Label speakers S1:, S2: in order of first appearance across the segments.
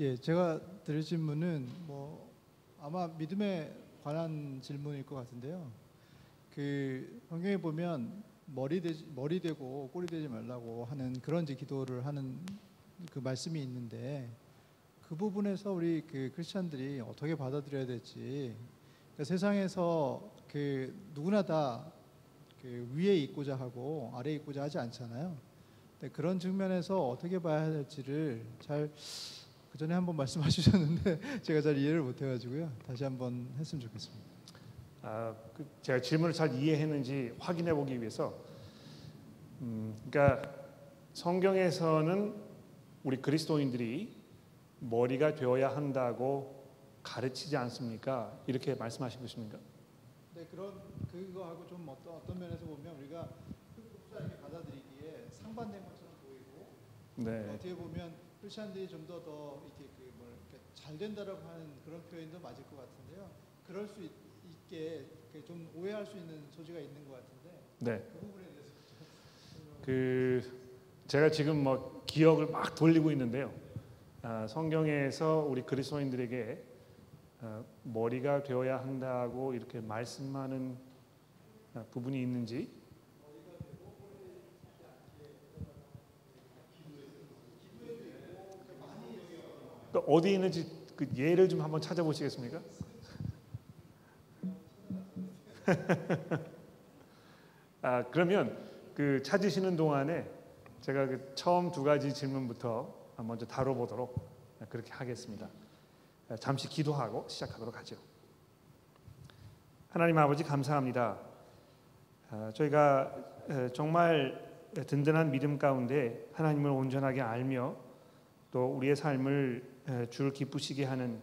S1: 예, 제가 드릴 질문은 뭐 아마 믿음에 관한 질문일 것 같은데요. 그 성경에 보면 머리 되지 머리 되고 꼬리 되지 말라고 하는 그런 이제 기도를 하는 그 말씀이 있는데 그 부분에서 우리 그 크리스천들이 어떻게 받아들여야 될지 그러니까 세상에서 그 누구나 다 그 위에 있고자 하고 아래에 있고자 하지 않잖아요. 그런 측면에서 어떻게 봐야 할지를 잘 그 전에 한번 말씀하셨는데 제가 잘 이해를 못 해가지고요. 다시 한번 했으면 좋겠습니다.
S2: 아, 그 제가 질문을 잘 이해했는지 확인해 보기 위해서, 음, 그러니까 성경에서는 우리 그리스도인들이 머리가 되어야 한다고 가르치지 않습니까? 이렇게 말씀하신 것입니까?
S1: 네 그런 그거하고 좀 어떤 어떤 면에서 보면 우리가 흡사하게 받아들이기에 상반된 것처럼 보이고
S2: 네,
S1: 어떻게 보면 크리스천들이 좀 더 더 이렇게 그뭐 이렇게 잘 된다라고 하는 그런 표현도 맞을 것 같은데요. 그럴 수 있, 있게 그좀 오해할 수 있는 소지가 있는 것 같은데
S2: 네.
S1: 그 부분에 대해서
S2: 그 제가 지금 뭐 기억을 막 돌리고 있는데요. 아, 성경에서 우리 그리스도인들에게 아, 머리가 되어야 한다고 이렇게 말씀하는 아, 부분이 있는지 어디 있는지 그 예를 좀 한번 찾아보시겠습니까? 아 그러면 그 찾으시는 동안에 제가 그 처음 두 가지 질문부터 먼저 다뤄보도록 그렇게 하겠습니다. 잠시 기도하고 시작하도록 하죠. 하나님 아버지 감사합니다. 아, 저희가 에, 정말 든든한 믿음 가운데 하나님을 온전하게 알며 또 우리의 삶을 에, 주를 기쁘시게 하는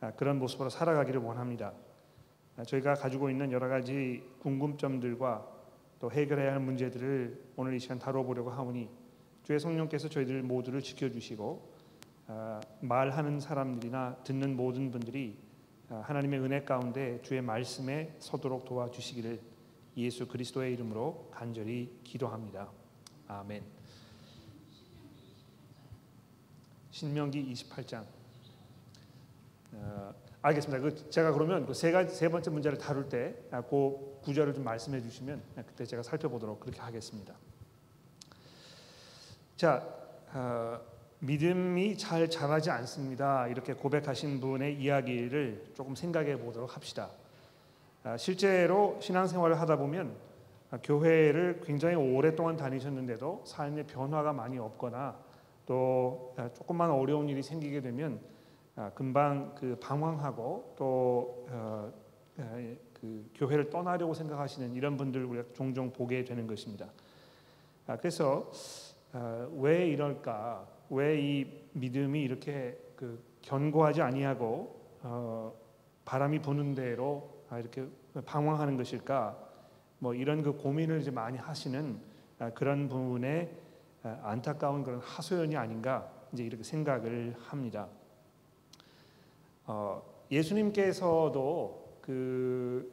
S2: 아, 그런 모습으로 살아가기를 원합니다. 아, 저희가 가지고 있는 여러 가지 궁금점들과 또 해결해야 할 문제들을 오늘 이 시간 다뤄보려고 하오니 주의 성령께서 저희들 모두를 지켜주시고 아, 말하는 사람들이나 듣는 모든 분들이 아, 하나님의 은혜 가운데 주의 말씀에 서도록 도와주시기를 예수 그리스도의 이름으로 간절히 기도합니다. 아멘. 신명기 28장. 어, 알겠습니다. 그 제가 그러면 그 세 가지 세 번째 문제를 다룰 때그 아, 구절을 좀 말씀해 주시면 그때 제가 살펴보도록 그렇게 하겠습니다. 자, 어, 믿음이 잘 자라지 않습니다. 이렇게 고백하신 분의 이야기를 조금 생각해 보도록 합시다. 아, 실제로 신앙생활을 하다 보면 아, 교회를 굉장히 오랫동안 다니셨는데도 삶의 변화가 많이 없거나 또 아, 조금만 어려운 일이 생기게 되면 아, 금방 그 방황하고 또 어, 에, 그 교회를 떠나려고 생각하시는 이런 분들 우리가 종종 보게 되는 것입니다. 아, 그래서 아, 왜 이럴까? 왜 이 믿음이 이렇게 그 견고하지 아니하고 어, 바람이 부는 대로 아, 이렇게 방황하는 것일까? 뭐 이런 그 고민을 이제 많이 하시는 아, 그런 부분에 아, 안타까운 그런 하소연이 아닌가 이제 이렇게 생각을 합니다. 어, 예수님께서도 그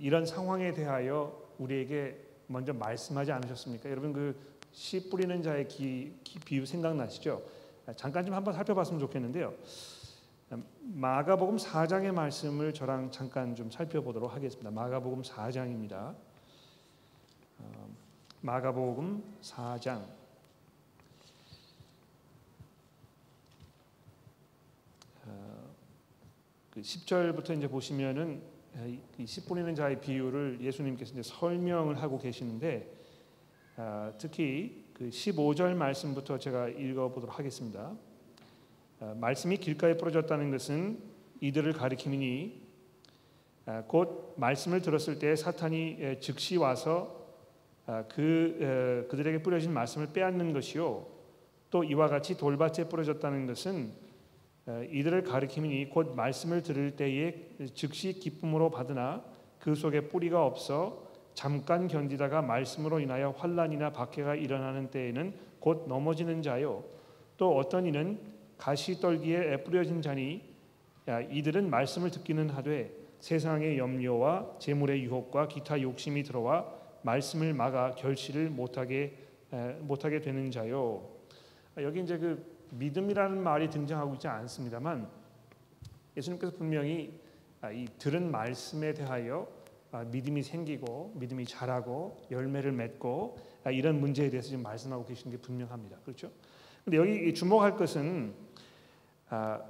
S2: 이런 상황에 대하여 우리에게 먼저 말씀하지 않으셨습니까? 여러분 그 씨 뿌리는 자의 기, 기- 비유 생각나시죠? 아, 잠깐 좀 한번 살펴봤으면 좋겠는데요. 음, 마가복음 4장의 말씀을 저랑 잠깐 좀 살펴보도록 하겠습니다. 마가복음 4장입니다. 어, 마가복음 4장 그 10절부터 이제 보시면은 이씨 뿌리는 자의 비유를 예수님께서 이제 설명을 하고 계시는데 아, 특히 그 15절 말씀부터 제가 읽어보도록 하겠습니다. 아, 말씀이 길가에 뿌려졌다는 것은 이들을 가리키니 아, 곧 말씀을 들었을 때 사탄이 에, 즉시 와서 아, 그 에, 그들에게 뿌려진 말씀을 빼앗는 것이요 또 이와 같이 돌밭에 뿌려졌다는 것은 에, 이들을 가리키니 곧 말씀을 들을 때에 즉시 기쁨으로 받으나 그 속에 뿌리가 없어 잠깐 견디다가 말씀으로 인하여 환란이나 박해가 일어나는 때에는 곧 넘어지는 자요. 또 어떤 이는 가시 떨기에 뿌려진 자니 야, 이들은 말씀을 듣기는 하되 세상의 염려와 재물의 유혹과 기타 욕심이 들어와 말씀을 막아 결실을 못하게 에, 못하게 되는 자요. 아, 여기 이제 그 믿음이라는 말이 등장하고 있지 않습니다만 예수님께서 분명히 아, 이 들은 말씀에 대하여 아, 믿음이 생기고 믿음이 자라고 열매를 맺고 아, 이런 문제에 대해서 지금 말씀하고 계시는 게 분명합니다. 그렇죠? 근데 여기 주목할 것은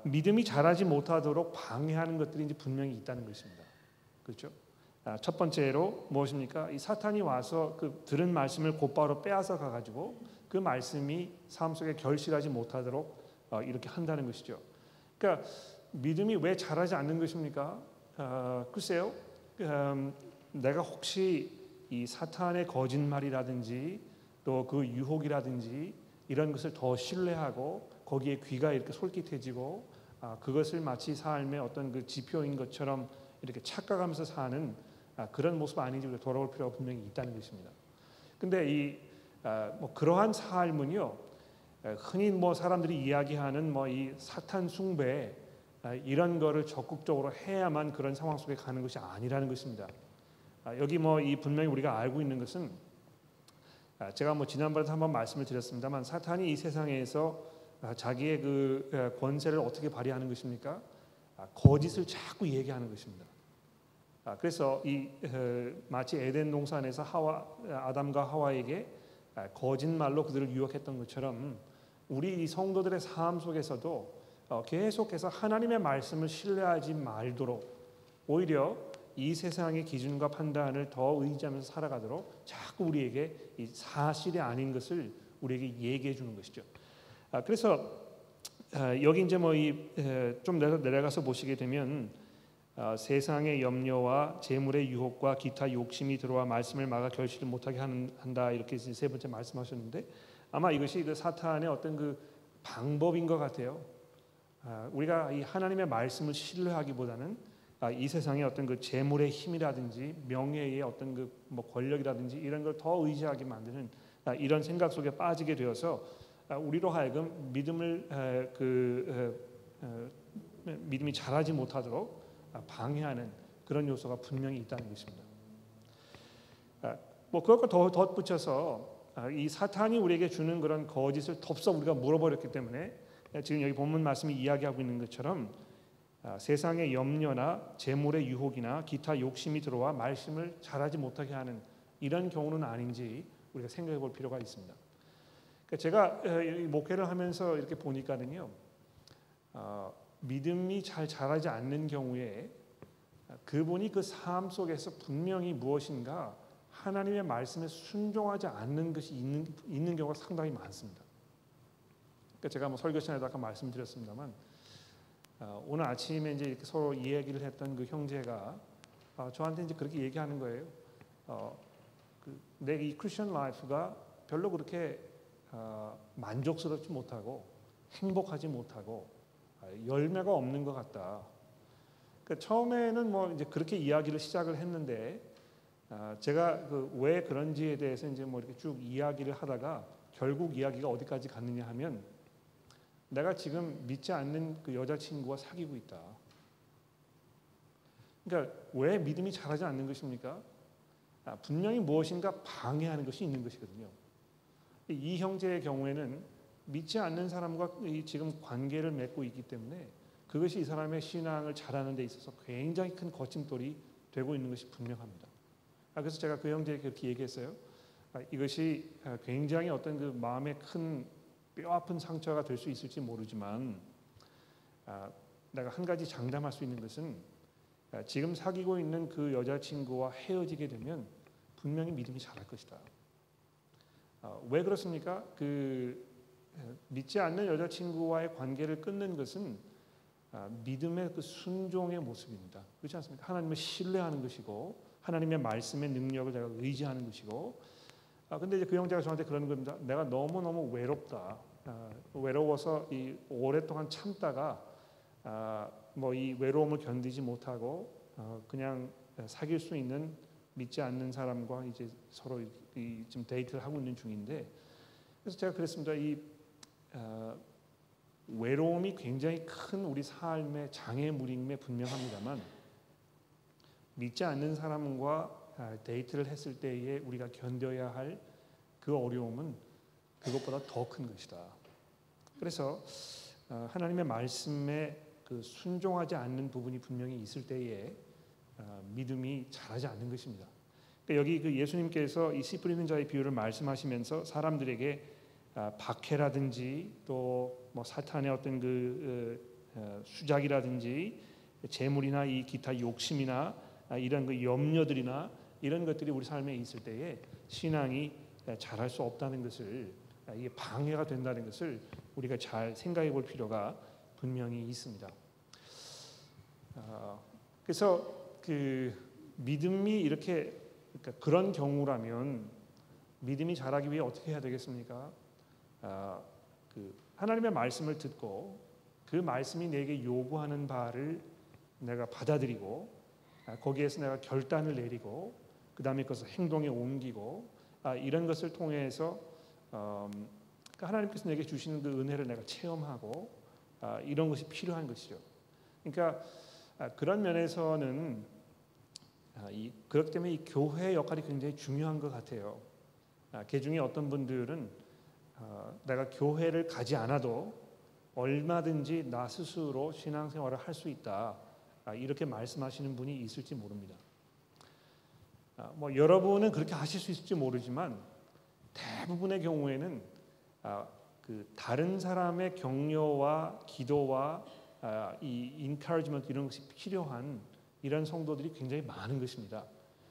S2: 믿음이 자라지 못하도록 방해하는 것들이 이제 분명히 있다는 것입니다. 그렇죠? 첫 번째로 무엇입니까? 이 사탄이 와서 그 들은 말씀을 곧바로 빼앗아 가가지고 그 말씀이 삶 속에 결실하지 못하도록 어, 이렇게 한다는 것이죠. 그러니까 믿음이 왜 자라지 않는 것입니까? 어, 글쎄요. 음, 내가 혹시 이 사탄의 거짓말이라든지 또 그 유혹이라든지 이런 것을 더 신뢰하고 거기에 귀가 이렇게 솔깃해지고 아, 그것을 마치 삶의 어떤 그 지표인 것처럼 이렇게 착각하면서 사는 아, 그런 모습 아닌지 돌아올 필요가 분명히 있다는 것입니다. 근데 이뭐 아, 그러한 삶은요 흔히 뭐 사람들이 이야기하는 뭐 이 사탄 숭배 아, 이런 거를 적극적으로 해야만 그런 상황 속에 가는 것이 아니라는 것입니다. 아, 여기 뭐 이 분명히 우리가 알고 있는 것은 아, 제가 뭐 지난번에도 한번 말씀을 드렸습니다만 사탄이 이 세상에서 자기의 그 권세를 어떻게 발휘하는 것입니까? 거짓을 자꾸 얘기하는 것입니다. 그래서 이 마치 에덴 동산에서 하와 아담과 하와에게 거짓말로 그들을 유혹했던 것처럼 우리 성도들의 삶 속에서도 어, 계속해서 하나님의 말씀을 신뢰하지 말도록 오히려 이 세상의 기준과 판단을 더 의지하면서 살아가도록 자꾸 우리에게 이 사실이 아닌 것을 우리에게 얘기해 주는 것이죠. 아, 그래서 아, 여기 이제 뭐 이 좀 내려가서 보시게 되면 아, 세상의 염려와 재물의 유혹과 기타 욕심이 들어와 말씀을 막아 결실을 못하게 한다 이렇게 세 번째 말씀하셨는데 아마 이것이 그 사탄의 어떤 그 방법인 것 같아요. 아, 우리가 이 하나님의 말씀을 신뢰하기보다는 아, 이 세상의 어떤 그 재물의 힘이라든지 명예의 어떤 그 뭐 권력이라든지 이런 걸 더 의지하게 만드는 아, 이런 생각 속에 빠지게 되어서 우리로 하여금 믿음을 그 믿음이 자라지 못하도록 방해하는 그런 요소가 분명히 있다는 것입니다. 뭐 그것과 더 덧붙여서 이 사탄이 우리에게 주는 그런 거짓을 덥석 우리가 물어버렸기 때문에 지금 여기 본문 말씀이 이야기하고 있는 것처럼 아, 세상의 염려나 재물의 유혹이나 기타 욕심이 들어와 말씀을 잘하지 못하게 하는 이런 경우는 아닌지 우리가 생각해 볼 필요가 있습니다. 그러니까 제가 목회를 하면서 이렇게 보니까는요, 어, 믿음이 잘 자라지 않는 경우에 그분이 그 삶 속에서 분명히 무엇인가 하나님의 말씀에 순종하지 않는 것이 있는, 있는 경우가 상당히 많습니다. 그러니까 제가 뭐 설교 시간에도 아까 말씀드렸습니다만 어, 오늘 아침에 이제 서로 이야기를 했던 그 형제가 어, 저한테 이제 그렇게 얘기하는 거예요. 어, 그 내 이 Christian life가 별로 그렇게 어, 만족스럽지 못하고 행복하지 못하고 아, 열매가 없는 것 같다. 그러니까 처음에는 뭐 이제 그렇게 이야기를 시작을 했는데 아, 제가 그 왜 그런지에 대해서 이제 뭐 이렇게 쭉 이야기를 하다가 결국 이야기가 어디까지 갔느냐 하면 내가 지금 믿지 않는 그 여자친구와 사귀고 있다. 그러니까 왜 믿음이 자라지 않는 것입니까? 아, 분명히 무엇인가 방해하는 것이 있는 것이거든요. 이 형제의 경우에는 믿지 않는 사람과 지금 관계를 맺고 있기 때문에 그것이 이 사람의 신앙을 잘하는 데 있어서 굉장히 큰 거침돌이 되고 있는 것이 분명합니다. 아, 그래서 제가 그 형제에게 그렇게 얘기했어요. 아, 이것이 굉장히 어떤 그 마음에 큰 뼈 아픈 상처가 될 수 있을지 모르지만 아, 내가 한 가지 장담할 수 있는 것은 아, 지금 사귀고 있는 그 여자친구와 헤어지게 되면 분명히 믿음이 자랄 것이다. 아, 왜 그렇습니까? 그 믿지 않는 여자친구와의 관계를 끊는 것은 아, 믿음의 그 순종의 모습입니다. 그렇지 않습니까? 하나님을 신뢰하는 것이고 하나님의 말씀의 능력을 내가 의지하는 것이고 아, 근데 이제 그 형제가 저한테 그러는 겁니다. 내가 너무 너무 외롭다. 아, 외로워서 이 오랫동안 참다가 아, 뭐 이 외로움을 견디지 못하고 어, 그냥 사귈 수 있는 믿지 않는 사람과 이제 서로 이, 지금 데이트를 하고 있는 중인데 그래서 제가 그랬습니다. 이 어, 외로움이 굉장히 큰 우리 삶의 장애물임에 분명합니다만 믿지 않는 사람과 아, 데이트를 했을 때에 우리가 견뎌야 할 그 어려움은 그것보다 더 큰 것이다. 그래서 어, 하나님의 말씀에 그 순종하지 않는 부분이 분명히 있을 때에 어, 믿음이 자라지 않는 것입니다. 그러니까 여기 그 예수님께서 이 씨 뿌리는 자의 비유를 말씀하시면서 사람들에게 아, 박해라든지 또 뭐 사탄의 어떤 그 어, 수작이라든지 재물이나 이 기타 욕심이나 아, 이런 그 염려들이나 이런 것들이 우리 삶에 있을 때에 신앙이 잘할 수 없다는 것을 아, 이게 방해가 된다는 것을 우리가 잘 생각해 볼 필요가 분명히 있습니다. 그래서 그 믿음이 이렇게 그러니까 그런 경우라면 믿음이 자라기 위해 어떻게 해야 되겠습니까? 아, 그 하나님의 말씀을 듣고 그 말씀이 내게 요구하는 바를 내가 받아들이고 아, 거기에서 내가 결단을 내리고 그 다음에 그것을 행동에 옮기고 아, 이런 것을 통해서 음, 그러니까 하나님께서 내게 주시는 그 은혜를 내가 체험하고 아, 이런 것이 필요한 것이죠. 그러니까 아, 그런 면에서는 그렇기 때문에 이 교회의 역할이 굉장히 중요한 것 같아요. 아, 그 중에 어떤 분들은 아, 내가 교회를 가지 않아도 얼마든지 나 스스로 신앙생활을 할 수 있다 아, 이렇게 말씀하시는 분이 있을지 모릅니다. 아, 뭐 여러분은 그렇게 하실 수 있을지 모르지만 대부분의 경우에는 아, 그 다른 사람의 격려와 기도와 아, 이 encouragement 이런 것이 필요한 이런 성도들이 굉장히 많은 것입니다.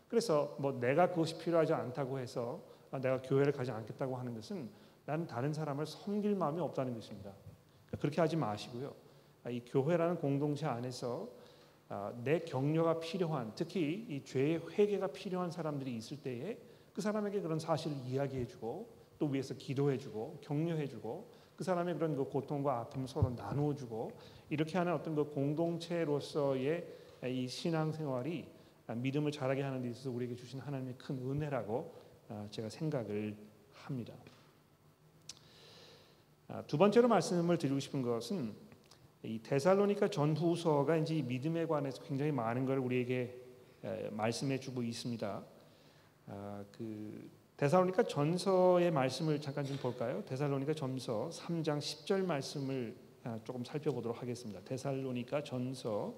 S2: 그래서 뭐 내가 그것이 필요하지 않다고 해서 아, 내가 교회를 가지 않겠다고 하는 것은 나는 다른 사람을 섬길 마음이 없다는 것입니다. 그러니까 그렇게 하지 마시고요. 아, 이 교회라는 공동체 안에서 아, 내 격려가 필요한 특히 이 죄의 회개가 필요한 사람들이 있을 때에 그 사람에게 그런 사실을 이야기해주고 또 위해서 기도해주고 격려해주고 그 사람의 그런 그 고통과 아픔을 서로 나누어주고 이렇게 하는 어떤 그 공동체로서의 이 신앙생활이 믿음을 자라게 하는 데 있어서 우리에게 주신 하나님의 큰 은혜라고 아, 제가 생각을 합니다. 아, 두 번째로 말씀을 드리고 싶은 것은 이 데살로니가 전후서가 이제 믿음에 관해서 굉장히 많은 걸 우리에게 말씀해 주고 있습니다. 아, 그 데살로니가 전서의 말씀을 잠깐 좀 볼까요? 데살로니가 전서 3장 10절 말씀을 조금 살펴보도록 하겠습니다. 데살로니가 전서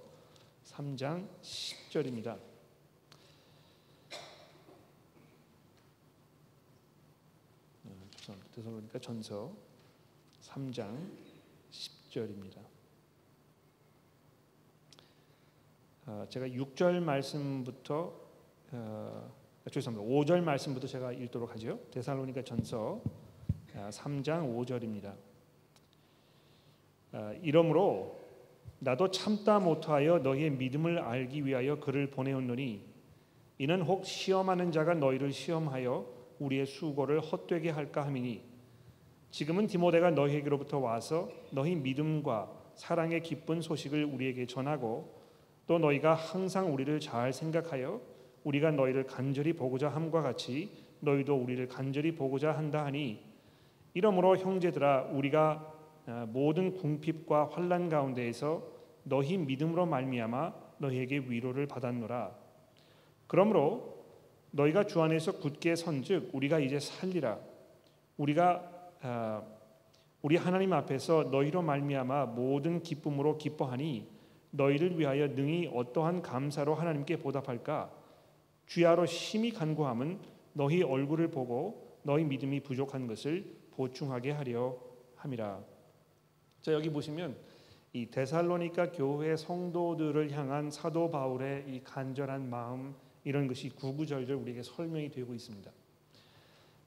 S2: 3장 10절입니다. 데살로니가 전서 3장 10절입니다. 아, 제가 6절 말씀부터 어, 죄송합니다. 5절 말씀부터 제가 읽도록 하죠. 데살로니가 전서 3장 5절입니다. 아, 이러므로 나도 참다 못하여 너희의 믿음을 알기 위하여 그를 보내었노니 이는 혹 시험하는 자가 너희를 시험하여 우리의 수고를 헛되게 할까 함이니 지금은 디모데가 너희에게로부터 와서 너희 믿음과 사랑의 기쁜 소식을 우리에게 전하고 또 너희가 항상 우리를 잘 생각하여 우리가 너희를 간절히 보고자 함과 같이 너희도 우리를 간절히 보고자 한다 하니 이러므로 형제들아 우리가 아, 모든 궁핍과 환난 가운데에서 너희 믿음으로 말미암아 너희에게 위로를 받았노라. 그러므로 너희가 주 안에서 굳게 선즉 우리가 이제 살리라. 우리가 아, 우리 하나님 앞에서 너희로 말미암아 모든 기쁨으로 기뻐하니 너희를 위하여 능히 어떠한 감사로 하나님께 보답할까? 주야로 심히 간구함은 너희 얼굴을 보고 너희 믿음이 부족한 것을 보충하게 하려 함이라. 자 여기 보시면 이 데살로니가 교회 성도들을 향한 사도 바울의 이 간절한 마음 이런 것이 구구절절 우리에게 설명이 되고 있습니다.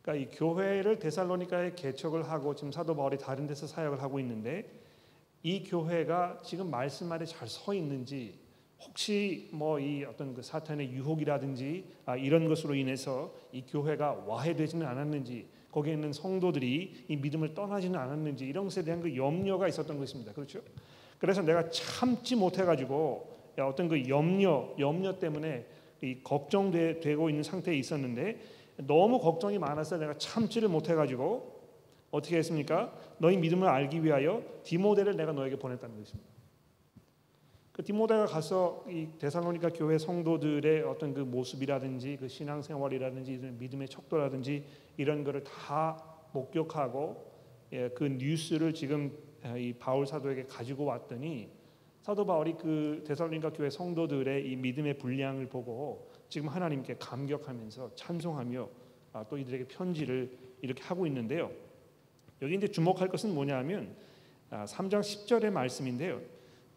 S2: 그러니까 이 교회를 데살로니카에 개척을 하고 지금 사도 바울이 다른 데서 사역을 하고 있는데 이 교회가 지금 말씀 아래 잘 서 있는지 혹시 뭐 이 어떤 그 사탄의 유혹이라든지 아 이런 것으로 인해서 이 교회가 와해되지는 않았는지 거기에 있는 성도들이 이 믿음을 떠나지는 않았는지 이런 것에 대한 그 염려가 있었던 것입니다. 그렇죠? 그래서 내가 참지 못해 가지고 어떤 그 염려, 염려 때문에 이 걱정되고 있는 상태에 있었는데 너무 걱정이 많아서 내가 참지를 못해 가지고 어떻게 했습니까? 너희 믿음을 알기 위하여 디모데를 내가 너에게 보냈다는 것입니다. 그 디모데가 가서 이 데살로니가 교회 성도들의 어떤 그 모습이라든지 그 신앙생활이라든지 믿음의 척도라든지 이런 거를 다 목격하고 예, 그 뉴스를 지금 아, 이 바울 사도에게 가지고 왔더니 사도 바울이 그 데살로니가 교회 성도들의 이 믿음의 분량을 보고 지금 하나님께 감격하면서 찬송하며 아, 또 이들에게 편지를 이렇게 하고 있는데요. 여기 이제 주목할 것은 뭐냐하면 3장 10절의 말씀인데요.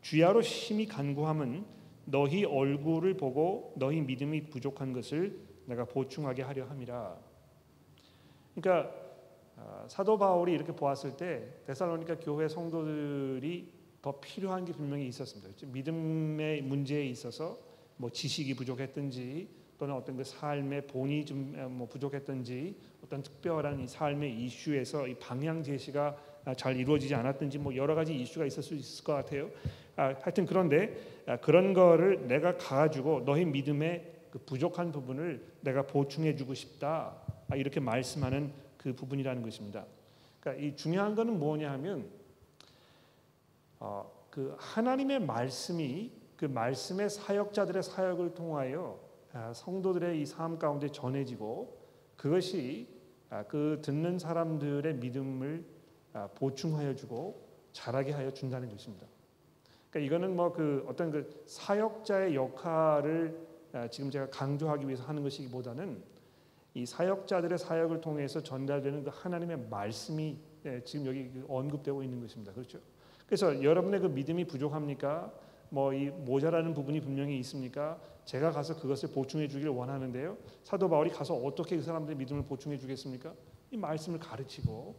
S2: 주야로 심히 간구함은 너희 얼굴을 보고 너희 믿음이 부족한 것을 내가 보충하게 하려 함이라. 그러니까 아, 사도 바울이 이렇게 보았을 때 데살로니가 교회 성도들이 더 필요한 게 분명히 있었습니다. 믿음의 문제에 있어서 뭐 지식이 부족했든지 또는 어떤 그 삶의 본이 좀 뭐 부족했든지 어떤 특별한 이 삶의 이슈에서 이 방향 제시가 잘 이루어지지 않았든지 뭐 여러 가지 이슈가 있을 수 있을 것 같아요. 아, 하여튼 그런데 아, 그런 거를 내가 가지고 너희 믿음의 그 부족한 부분을 내가 보충해주고 싶다 아, 이렇게 말씀하는 그 부분이라는 것입니다. 그러니까 이 중요한 것은 뭐냐 하면 어, 그 하나님의 말씀이 그 말씀의 사역자들의 사역을 통하여 아, 성도들의 이 삶 가운데 전해지고 그것이 아, 그 듣는 사람들의 믿음을 아, 보충하여 주고 자라게 하여 준다는 것입니다. 그러니까 이거는 뭐 그 어떤 그 사역자의 역할을 지금 제가 강조하기 위해서 하는 것이기보다는 이 사역자들의 사역을 통해서 전달되는 그 하나님의 말씀이 예, 지금 여기 그 언급되고 있는 것입니다. 그렇죠? 그래서 여러분의 그 믿음이 부족합니까? 뭐 이 모자라는 부분이 분명히 있습니까? 제가 가서 그것을 보충해 주기를 원하는데요. 사도 바울이 가서 어떻게 그 사람들의 믿음을 보충해 주겠습니까? 이 말씀을 가르치고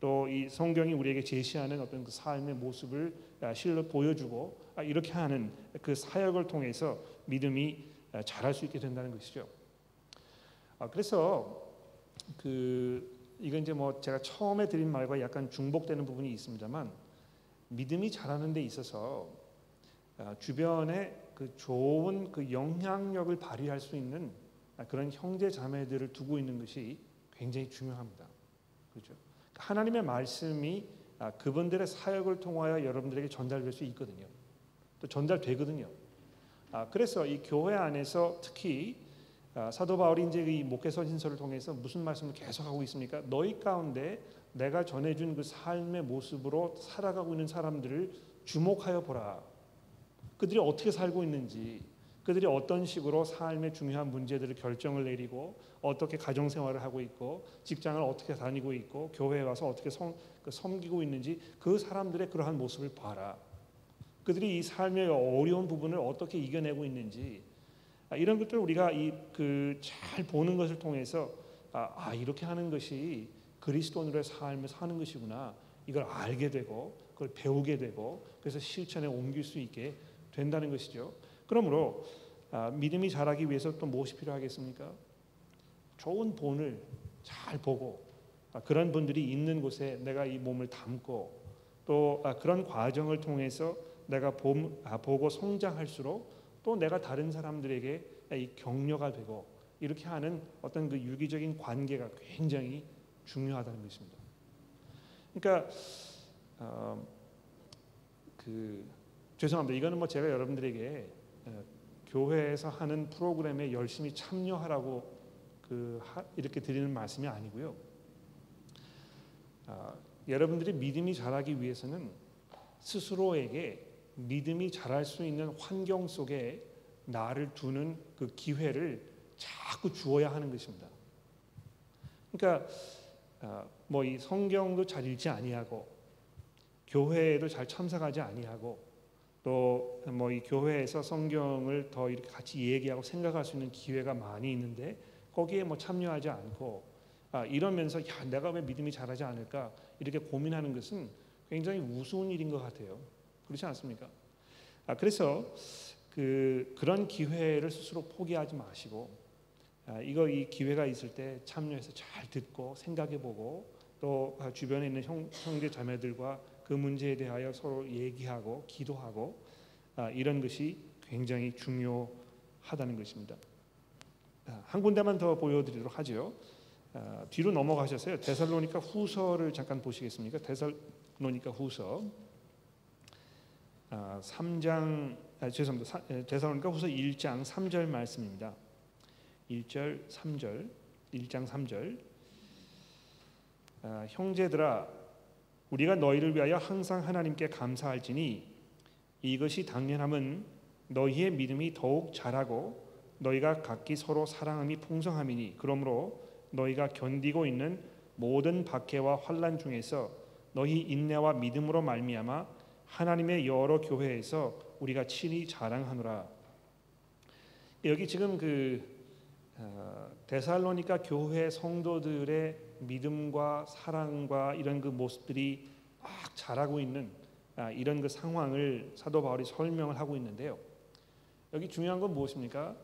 S2: 또 이 성경이 우리에게 제시하는 어떤 그 삶의 모습을 아, 실로 보여주고 아, 이렇게 하는 그 사역을 통해서 믿음이 아, 자랄 수 있게 된다는 것이죠. 그래서 그 이건 이제 뭐 제가 처음에 드린 말과 약간 중복되는 부분이 있습니다만 믿음이 자라는 데 있어서 주변에 그 좋은 그 영향력을 발휘할 수 있는 그런 형제 자매들을 두고 있는 것이 굉장히 중요합니다. 그렇죠? 하나님의 말씀이 아, 그분들의 사역을 통하여 여러분들에게 전달될 수 있거든요. 또 전달되거든요. 아, 그래서 이 교회 안에서 특히 아, 사도 바울이 이제 이 목회서 신서를 통해서 무슨 말씀을 계속하고 있습니까? 너희 가운데 내가 전해준 그 삶의 모습으로 살아가고 있는 사람들을 주목하여 보라. 그들이 어떻게 살고 있는지, 그들이 어떤 식으로 삶의 중요한 문제들을 결정을 내리고 어떻게 가정 생활을 하고 있고 직장을 어떻게 다니고 있고 교회에 와서 어떻게 성, 그 섬기고 있는지 그 사람들의 그러한 모습을 봐라. 그들이 이 삶의 어려운 부분을 어떻게 이겨내고 있는지 아, 이런 것들 우리가 이 그 잘 보는 것을 통해서 아, 아 이렇게 하는 것이 그리스도인의 삶을 사는 것이구나 이걸 알게 되고 그걸 배우게 되고 그래서 실천에 옮길 수 있게 된다는 것이죠. 그러므로 아, 믿음이 자라기 위해서 또 무엇이 필요하겠습니까? 좋은 본을 잘 보고 아, 그런 분들이 있는 곳에 내가 이 몸을 담고 또 아, 그런 과정을 통해서 내가 보고 성장할수록 또 내가 다른 사람들에게 이 격려가 되고 이렇게 하는 어떤 그 유기적인 관계가 굉장히 중요하다는 것입니다. 그러니까 어, 그 죄송합니다. 이거는 뭐 제가 여러분들에게 어, 교회에서 하는 프로그램에 열심히 참여하라고 그 하, 이렇게 드리는 말씀이 아니고요. 아, 여러분들이 믿음이 자라기 위해서는 스스로에게 믿음이 자랄 수 있는 환경 속에 나를 두는 그 기회를 자꾸 주어야 하는 것입니다. 그러니까 아, 뭐이 성경도 잘 읽지 아니하고 교회에도 잘 참석하지 아니하고 또 뭐 이 교회에서 성경을 더 이렇게 같이 얘기하고 생각할 수 있는 기회가 많이 있는데 거기에 뭐 참여하지 않고 아, 이러면서 야 내가 왜 믿음이 자라지 않을까 이렇게 고민하는 것은 굉장히 우스운 일인 것 같아요. 그렇지 않습니까? 아, 그래서 그 그런 기회를 스스로 포기하지 마시고 아, 이거 이 기회가 있을 때 참여해서 잘 듣고 생각해보고 또 아, 주변에 있는 형, 형제 자매들과 그 문제에 대하여 서로 얘기하고 기도하고 아, 이런 것이 굉장히 중요하다는 것입니다. 아, 한 군데만 더 보여드리도록 하죠. 아, 뒤로 넘어가셨어요. 데살로니가 후서를 잠깐 보시겠습니까? 데살로니가 후서 3장 아, 죄송합니다. 데살로니가 후서 1장 3절 말씀입니다. 1절 3절 1장 3절 형제들아 우리가 너희를 위하여 항상 하나님께 감사할지니 이것이 당연함은 너희의 믿음이 더욱 자라고 너희가 각기 서로 사랑함이 풍성함이니 그러므로 너희가 견디고 있는 모든 박해와 환란 중에서 너희 인내와 믿음으로 말미암아 하나님의 여러 교회에서 우리가 친히 자랑하노라. 여기 지금 그 어, 데살로니가 교회 성도들의 믿음과 사랑과 이런 그 모습들이 막 자라고 있는 아, 이런 그 상황을 사도 바울이 설명을 하고 있는데요. 여기 중요한 건 무엇입니까?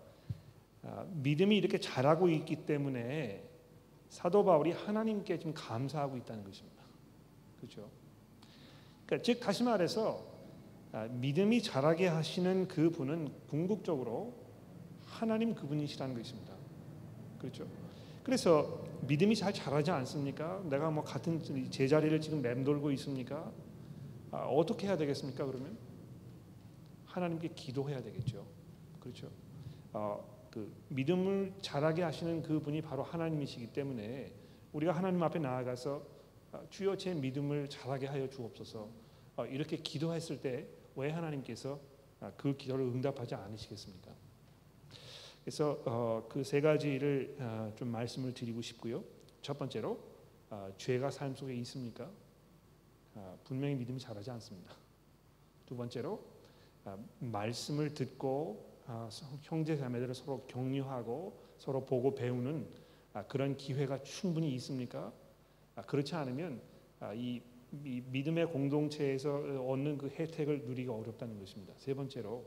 S2: 아, 믿음이 이렇게 자라고 있기 때문에 사도 바울이 하나님께 지금 감사하고 있다는 것입니다. 그렇죠? 그러니까 즉 다시 말해서 아, 믿음이 자라게 하시는 그 분은 궁극적으로 하나님 그분이시라는 것입니다. 그렇죠? 그래서 믿음이 잘 자라지 않습니까? 내가 뭐 같은 제자리를 지금 맴돌고 있습니까? 아, 어떻게 해야 되겠습니까? 그러면 하나님께 기도해야 되겠죠. 그렇죠? 어, 그 믿음을 자라게 하시는 그 분이 바로 하나님이시기 때문에 우리가 하나님 앞에 나아가서 어, 주여 제 믿음을 자라게 하여 주옵소서 어, 이렇게 기도했을 때 왜 하나님께서 아, 그 기도를 응답하지 않으시겠습니까? 그래서 어, 그세 가지를 어, 좀 말씀을 드리고 싶고요. 첫 번째로 어, 죄가 삶 속에 있습니까? 어, 분명히 믿음이 자라지 않습니다. 두 번째로 어, 말씀을 듣고 아, 형제 자매들을 서로 격려하고 서로 보고 배우는 아, 그런 기회가 충분히 있습니까? 아, 그렇지 않으면 이 믿음의 공동체에서 얻는 그 혜택을 누리기 어렵다는 것입니다. 세 번째로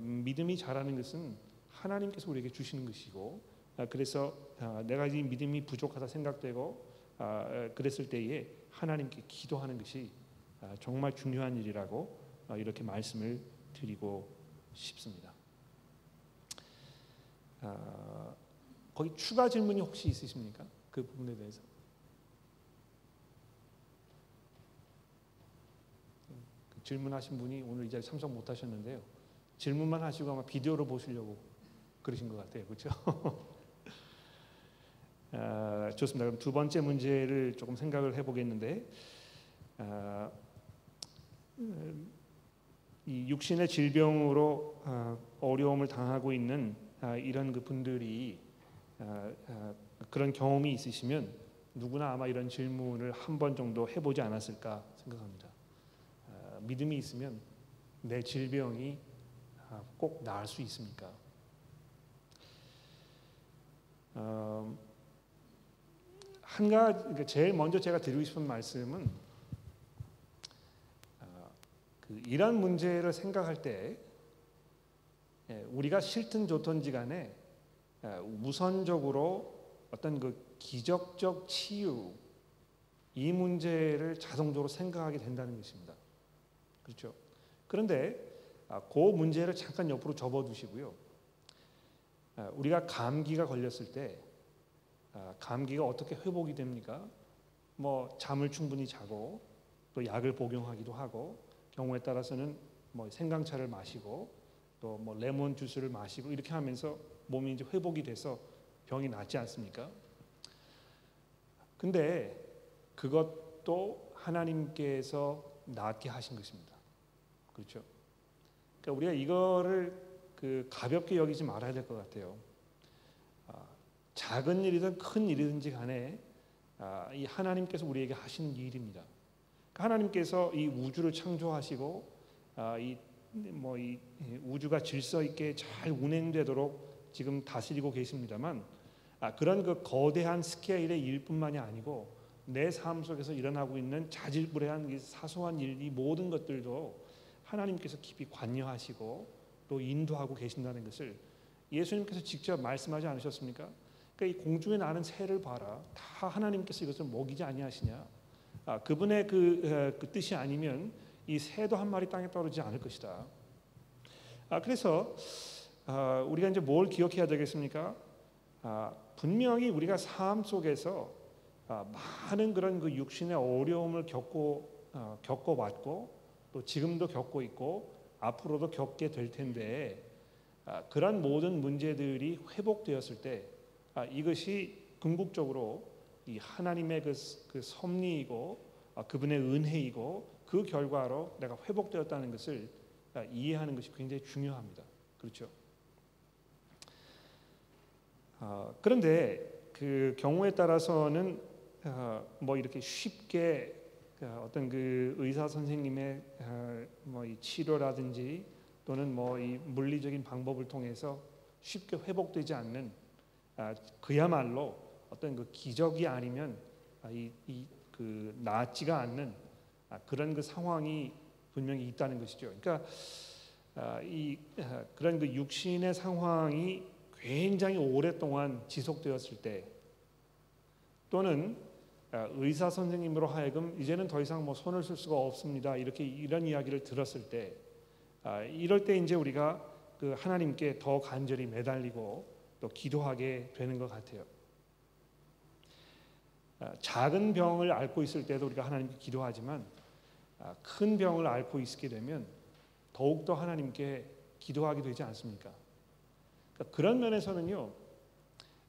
S2: 믿음이 자라는 것은 하나님께서 우리에게 주시는 것이고 그래서 내가 이 믿음이 부족하다 생각되고 그랬을 때에 하나님께 기도하는 것이 정말 중요한 일이라고 이렇게 말씀을 드리고 싶습니다. 아, 거기 추가 질문이 혹시 있으십니까? 그 부분에 대해서. 그 질문하신 분이 오늘 이 자리에 참석 못 하셨는데요. 질문만 하시고 아마 비디오로 보시려고 그러신 것 같아요. 그렇죠? 아, 좋습니다. 그럼 두 번째 문제를 조금 생각을 해보겠는데 아, 음, 이 육신의 질병으로 아, 어려움을 당하고 있는 아, 이런 그 분들이 아, 그런 경험이 있으시면 누구나 아마 이런 질문을 한 번 정도 해보지 않았을까 생각합니다. 믿음이 있으면 내 질병이 꼭 나을 수 있습니까? 어, 한 가지 그러니까 제일 먼저 제가 드리고 싶은 말씀은 그 이런 문제를 생각할 때 예, 우리가 싫든 좋든지 간에 예, 우선적으로 어떤 그 기적적 치유 이 문제를 자동적으로 생각하게 된다는 것입니다. 그렇죠? 그런데 아, 그 문제를 잠깐 옆으로 접어두시고요. 아, 우리가 감기가 걸렸을 때 아, 감기가 어떻게 회복이 됩니까? 뭐 잠을 충분히 자고 또 약을 복용하기도 하고 경우에 따라서는 뭐 생강차를 마시고 또 뭐 레몬 주스를 마시고 이렇게 하면서 몸이 이제 회복이 돼서 병이 낫지 않습니까? 근데 그것도 하나님께서 낫게 하신 것입니다. 그렇죠? 그러니까 우리가 이거를 그 가볍게 여기지 말아야 될 것 같아요. 아, 작은 일이든 큰 일이든지 간에 아, 이 하나님께서 우리에게 하시는 일입니다. 하나님께서 이 우주를 창조하시고 아, 이뭐이 뭐 우주가 질서 있게 잘 운행되도록 지금 다스리고 계십니다만 아, 그런 그 거대한 스케일의 일뿐만이 아니고 내 삶 속에서 일어나고 있는 자질구레한 사소한 일, 이 모든 것들도 하나님께서 깊이 관여하시고 또 인도하고 계신다는 것을 예수님께서 직접 말씀하지 않으셨습니까? 그러니까 이 공중에 나는 새를 봐라. 다 하나님께서 이것을 먹이지 아니하시냐? 아, 그분의 그, 그, 뜻이 아니면 이 새도 한 마리 땅에 떨어지지 않을 것이다. 아, 그래서 아, 우리가 이제 뭘 기억해야 되겠습니까? 아, 분명히 우리가 삶 속에서 아, 많은 그런 그 육신의 어려움을 겪고 어, 겪어왔고 또 지금도 겪고 있고 앞으로도 겪게 될 텐데 아, 그런 모든 문제들이 회복되었을 때 아, 이것이 궁극적으로 이 하나님의 그, 그 섭리이고 아, 그분의 은혜이고 그 결과로 내가 회복되었다는 것을 아, 이해하는 것이 굉장히 중요합니다. 그렇죠? 아, 그런데 그 경우에 따라서는 아, 뭐 이렇게 쉽게 아, 어떤 그 의사 선생님의 아, 뭐이 치료라든지 또는 뭐 이 물리적인 방법을 통해서 쉽게 회복되지 않는 아, 그야말로 어떤 그 기적이 아니면 아, 이그 낫지가 않는 아, 그런 그 상황이 분명히 있다는 것이죠. 그러니까 아, 이 아, 그런 그 육신의 상황이 굉장히 오랫동안 지속되었을 때 또는 아, 의사 선생님으로 하여금 이제는 더 이상 뭐 손을 쓸 수가 없습니다. 이렇게 이런 이야기를 들었을 때 아, 이럴 때 이제 우리가 그 하나님께 더 간절히 매달리고 또 기도하게 되는 것 같아요. 아, 작은 병을 앓고 있을 때도 우리가 하나님께 기도하지만 아, 큰 병을 앓고 있게 되면 더욱 더 하나님께 기도하게 되지 않습니까? 그러니까 그런 면에서는요,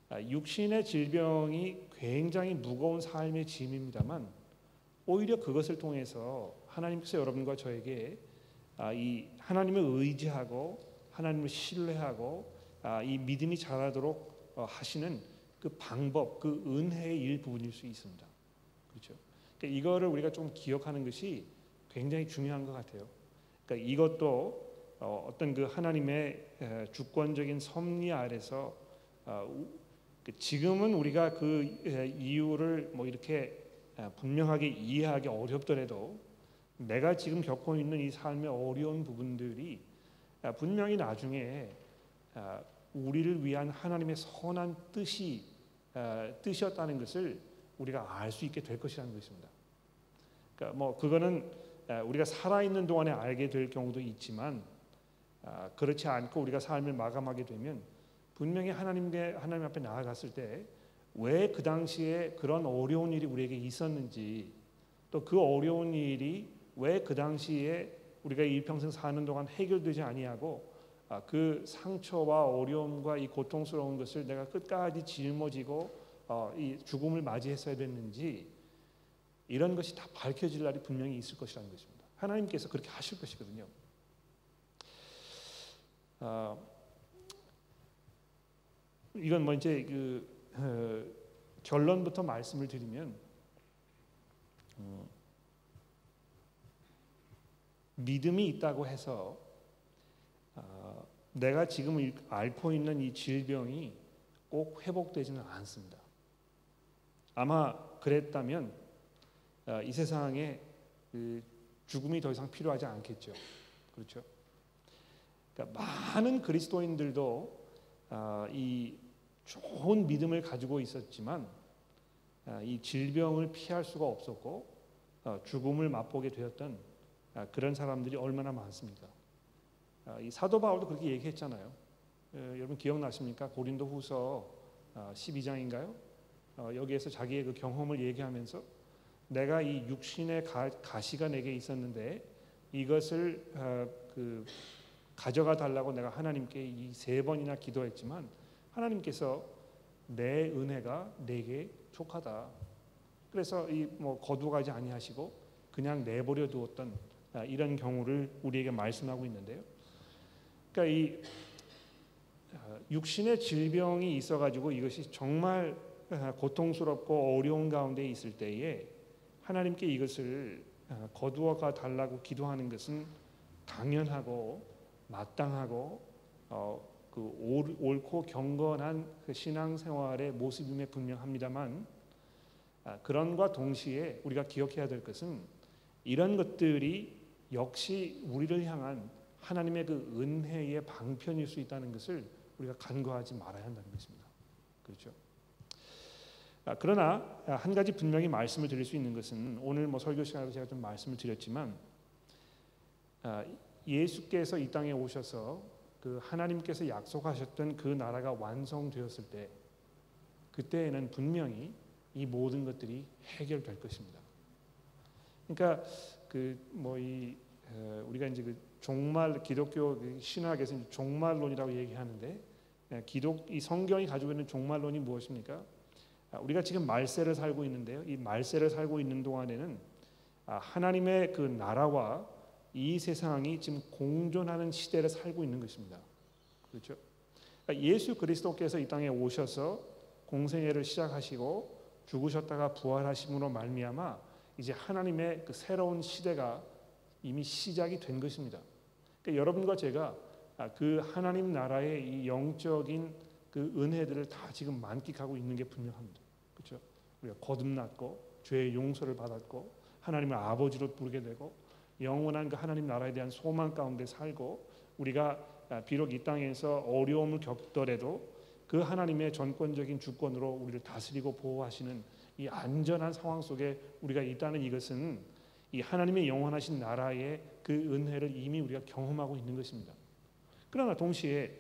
S2: 아, 육신의 질병이 굉장히 무거운 삶의 짐입니다만 오히려 그것을 통해서 하나님께서 여러분과 저에게 아, 이 하나님을 의지하고 하나님을 신뢰하고 아, 이 믿음이 자라도록 어, 하시는 그 방법, 그 은혜의 일부분일 수 있습니다. 그렇죠? 그러니까 이거를 우리가 좀 기억하는 것이 굉장히 중요한 것 같아요. 그러니까 이것도 어, 어떤 그 하나님의 에, 주권적인 섭리 아래서 어, 지금은 우리가 그 에, 이유를 뭐 이렇게 에, 분명하게 이해하기 어렵더라도 내가 지금 겪고 있는 이 삶의 어려운 부분들이 아, 분명히 나중에 아, 우리를 위한 하나님의 선한 뜻이 아, 뜻이었다는 것을 우리가 알 수 있게 될 것이라는 것입니다. 그러니까 뭐 그거는 아, 우리가 살아 있는 동안에 알게 될 경우도 있지만 아, 그렇지 않고 우리가 삶을 마감하게 되면 분명히 하나님께 하나님 앞에 나아갔을 때 왜 그 당시에 그런 어려운 일이 우리에게 있었는지 또 그 어려운 일이 왜 그 당시에 우리가 일평생 사는 동안 해결되지 아니하고 아, 그 상처와 어려움과 이 고통스러운 것을 내가 끝까지 짊어지고 어, 이 죽음을 맞이했어야 됐는지 이런 것이 다 밝혀질 날이 분명히 있을 것이라는 것입니다. 하나님께서 그렇게 하실 것이거든요. 아, 이건 뭐 이제 그 어, 결론부터 말씀을 드리면 음, 믿음이 있다고 해서 어, 내가 지금 이- 앓고 있는 이 질병이 꼭 회복되지는 않습니다. 아마 그랬다면 어, 이 세상에 그 죽음이 더 이상 필요하지 않겠죠. 그렇죠? 그러니까 많은 그리스도인들도 아, 이 좋은 믿음을 가지고 있었지만 아, 이 질병을 피할 수가 없었고 어, 죽음을 맛보게 되었던 아, 그런 사람들이 얼마나 많습니까? 아, 이 사도 바울도 그렇게 얘기했잖아요. 어, 여러분 기억나십니까? 고린도 후서 12장인가요? 어, 여기에서 자기의 그 경험을 얘기하면서 내가 이 육신의 가, 가시가 내게 있었는데 이것을 어, 그 가져가 달라고 내가 하나님께 이 세 번이나 기도했지만 하나님께서 내 은혜가 내게 족하다. 그래서 이 뭐 거두가지 아니하시고 그냥 내버려 두었던 아, 이런 경우를 우리에게 말씀하고 있는데요. 그러니까 이 아, 육신의 질병이 있어가지고 이것이 정말 아, 고통스럽고 어려운 가운데 있을 때에 하나님께 이것을 아, 거두어가 달라고 기도하는 것은 당연하고 마땅하고 어, 그 옳- 옳고 경건한 그 신앙생활의 모습임에 분명합니다만 아, 그런과 동시에 우리가 기억해야 될 것은 이런 것들이 역시 우리를 향한 하나님의 그 은혜의 방편일 수 있다는 것을 우리가 간과하지 말아야 한다는 것입니다. 그렇죠? 아, 그러나 아, 한 가지 분명히 말씀을 드릴 수 있는 것은 오늘 뭐 설교 시간에도 제가 좀 말씀을 드렸지만 아, 예수께서 이 땅에 오셔서 그 하나님께서 약속하셨던 그 나라가 완성되었을 때 그때에는 분명히 이 모든 것들이 해결될 것입니다. 그러니까 그 뭐 이 우리가 이제 그 종말 기독교 그 신학에서 종말론이라고 얘기하는데 예, 기독 이 성경이 가지고 있는 종말론이 무엇입니까? 아, 우리가 지금 말세를 살고 있는데요. 이 말세를 살고 있는 동안에는 아, 하나님의 그 나라와 이 세상이 지금 공존하는 시대를 살고 있는 것입니다. 그렇죠? 그러니까 예수 그리스도께서 이 땅에 오셔서 공생애를 시작하시고 죽으셨다가 부활하심으로 말미암아 이제 하나님의 그 새로운 시대가 이미 시작이 된 것입니다. 그러니까 여러분과 제가 아, 그 하나님 나라의 이 영적인 그 은혜들을 다 지금 만끽하고 있는 게 분명합니다. 그렇죠? 우리가 거듭났고 죄의 용서를 받았고 하나님을 아버지로 부르게 되고 영원한 그 하나님 나라에 대한 소망 가운데 살고 우리가 아, 비록 이 땅에서 어려움을 겪더라도 그 하나님의 전권적인 주권으로 우리를 다스리고 보호하시는 이 안전한 상황 속에 우리가 있다는 이것은 이 하나님의 영원하신 나라의 그 은혜를 이미 우리가 경험하고 있는 것입니다. 그러나 동시에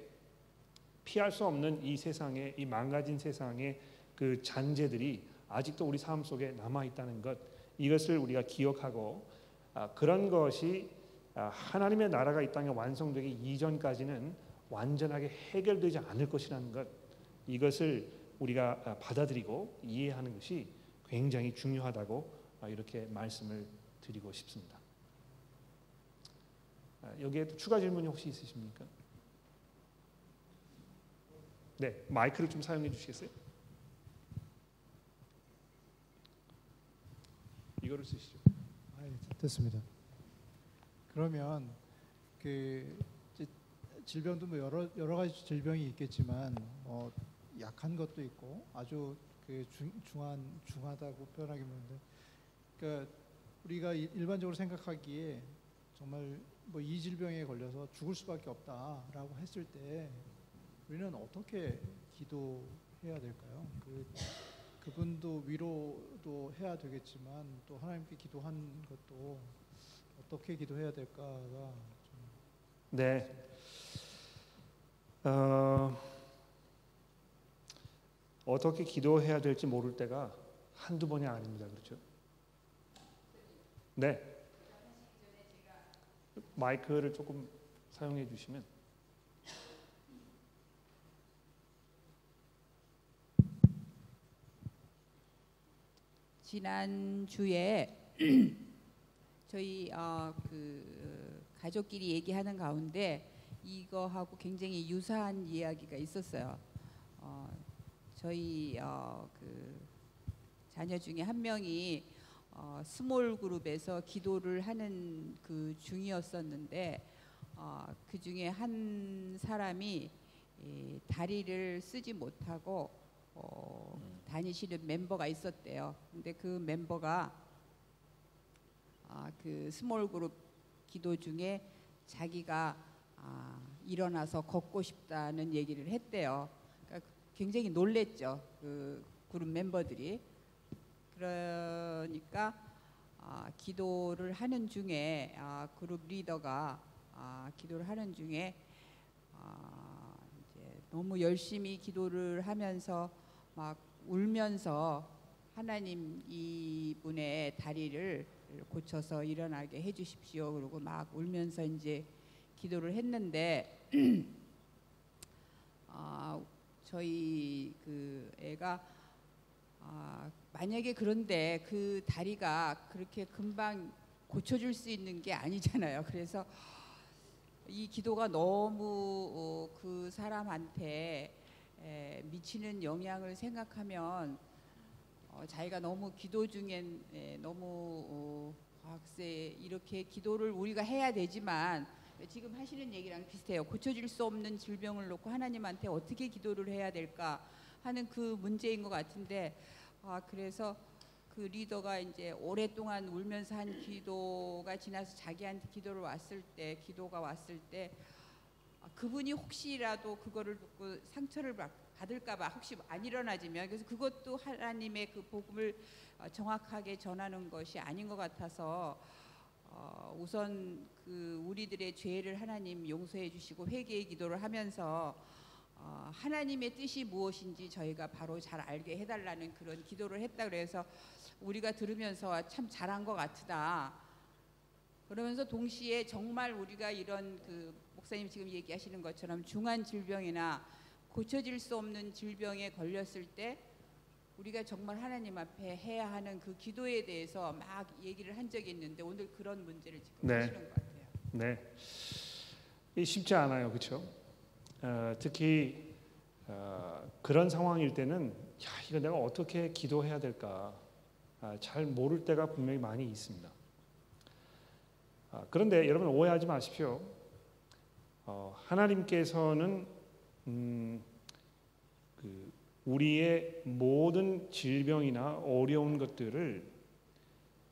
S2: 피할 수 없는 이 세상의 이 망가진 세상의 그 잔재들이 아직도 우리 삶 속에 남아 있다는 것 이것을 우리가 기억하고 아, 그런 것이 아, 하나님의 나라가 이 땅에 완성되기 이전까지는 완전하게 해결되지 않을 것이라는 것 이것을 우리가 아, 받아들이고 이해하는 것이 굉장히 중요하다고 아, 이렇게 말씀을 드리고 싶습니다. 아, 여기에 또 추가 질문이 혹시 있으십니까? 네, 마이크를 좀 사용해 주시겠어요? 이거를 쓰시죠.
S1: 됐습니다. 그러면 그 질병도 뭐 여러 여러 가지 질병이 있겠지만 뭐 약한 것도 있고 아주 그 중, 중한 중하다고 표현하기 뭐한데 그러니까 우리가 이- 일반적으로 생각하기에 정말 뭐 이 질병에 걸려서 죽을 수밖에 없다라고 했을 때 우리는 어떻게 기도해야 될까요? 그 그분도 위로도 해야 되겠지만 또 하나님께 기도한 것도 어떻게 기도해야 될까가 좀
S2: 네. 어, 어떻게 기도해야 될지 모를 때가 한두 번이 아닙니다. 그렇죠? 네. 마이크를 조금 사용해 주시면
S3: 지난 주에 저희 어, 그 가족끼리 얘기하는 가운데 이거하고 굉장히 유사한 이야기가 있었어요. 어, 저희 어, 그 자녀 중에 한 명이 어, small group에서 기도를 하는 그 중이었었는데 어, 그 중에 한 사람이 이 다리를 쓰지 못하고 어, 다니시는 멤버가 있었대요. 근데 그 멤버가 아, 그 small group 기도 중에 자기가 아, 일어나서 걷고 싶다는 얘기를 했대요. 그러니까 굉장히 놀랬죠. 그 그룹 멤버들이. 그러니까 아, 기도를 하는 중에 아, 그룹 리더가 아, 기도를 하는 중에 아, 이제 너무 열심히 기도를 하면서 막 울면서 하나님 이분의 다리를 고쳐서 일어나게 해 주십시오. 그러고 막 울면서 이제 기도를 했는데 아, 저희 그 애가 아, 만약에 그런데 그 다리가 그렇게 금방 고쳐줄 수 있는 게 아니잖아요. 그래서 이 기도가 너무 어, 그 사람한테 에, 미치는 영향을 생각하면 어, 자기가 너무 기도 중엔 에, 너무 어, 과학세 이렇게 기도를 우리가 해야 되지만 지금 하시는 얘기랑 비슷해요. 고쳐질 수 없는 질병을 놓고 하나님한테 어떻게 기도를 해야 될까 하는 그 문제인 것 같은데 아 그래서 그 리더가 이제 오랫동안 울면서 한 기도가 지나서 자기한테 기도를 왔을 때 기도가 왔을 때 아, 그분이 혹시라도 그거를 듣고 상처를 받- 받을까봐 혹시 안 일어나지면 그래서 그것도 하나님의 그 복음을 어, 정확하게 전하는 것이 아닌 것 같아서 어, 우선 그 우리들의 죄를 하나님 용서해 주시고 회개의 기도를 하면서 어, 하나님의 뜻이 무엇인지 저희가 바로 잘 알게 해달라는 그런 기도를 했다 그래서 우리가 들으면서 참 잘한 것 같다. 그러면서 동시에 정말 우리가 이런 그 목사님 지금 얘기하시는 것처럼 중한 질병이나 고쳐질 수 없는 질병에 걸렸을 때 우리가 정말 하나님 앞에 해야 하는 그 기도에 대해서 막 얘기를 한 적이 있는데 오늘 그런 문제를 지금
S2: 네.
S3: 하시는 것 같아요.
S2: 네, 이 쉽지 않아요, 그렇죠? 어, 특히 어, 그런 상황일 때는 야 이거 내가 어떻게 기도해야 될까 아, 잘 모를 때가 분명히 많이 있습니다. 아, 그런데 여러분 오해하지 마십시오. 어, 하나님께서는 음, 그 우리의 모든 질병이나 어려운 것들을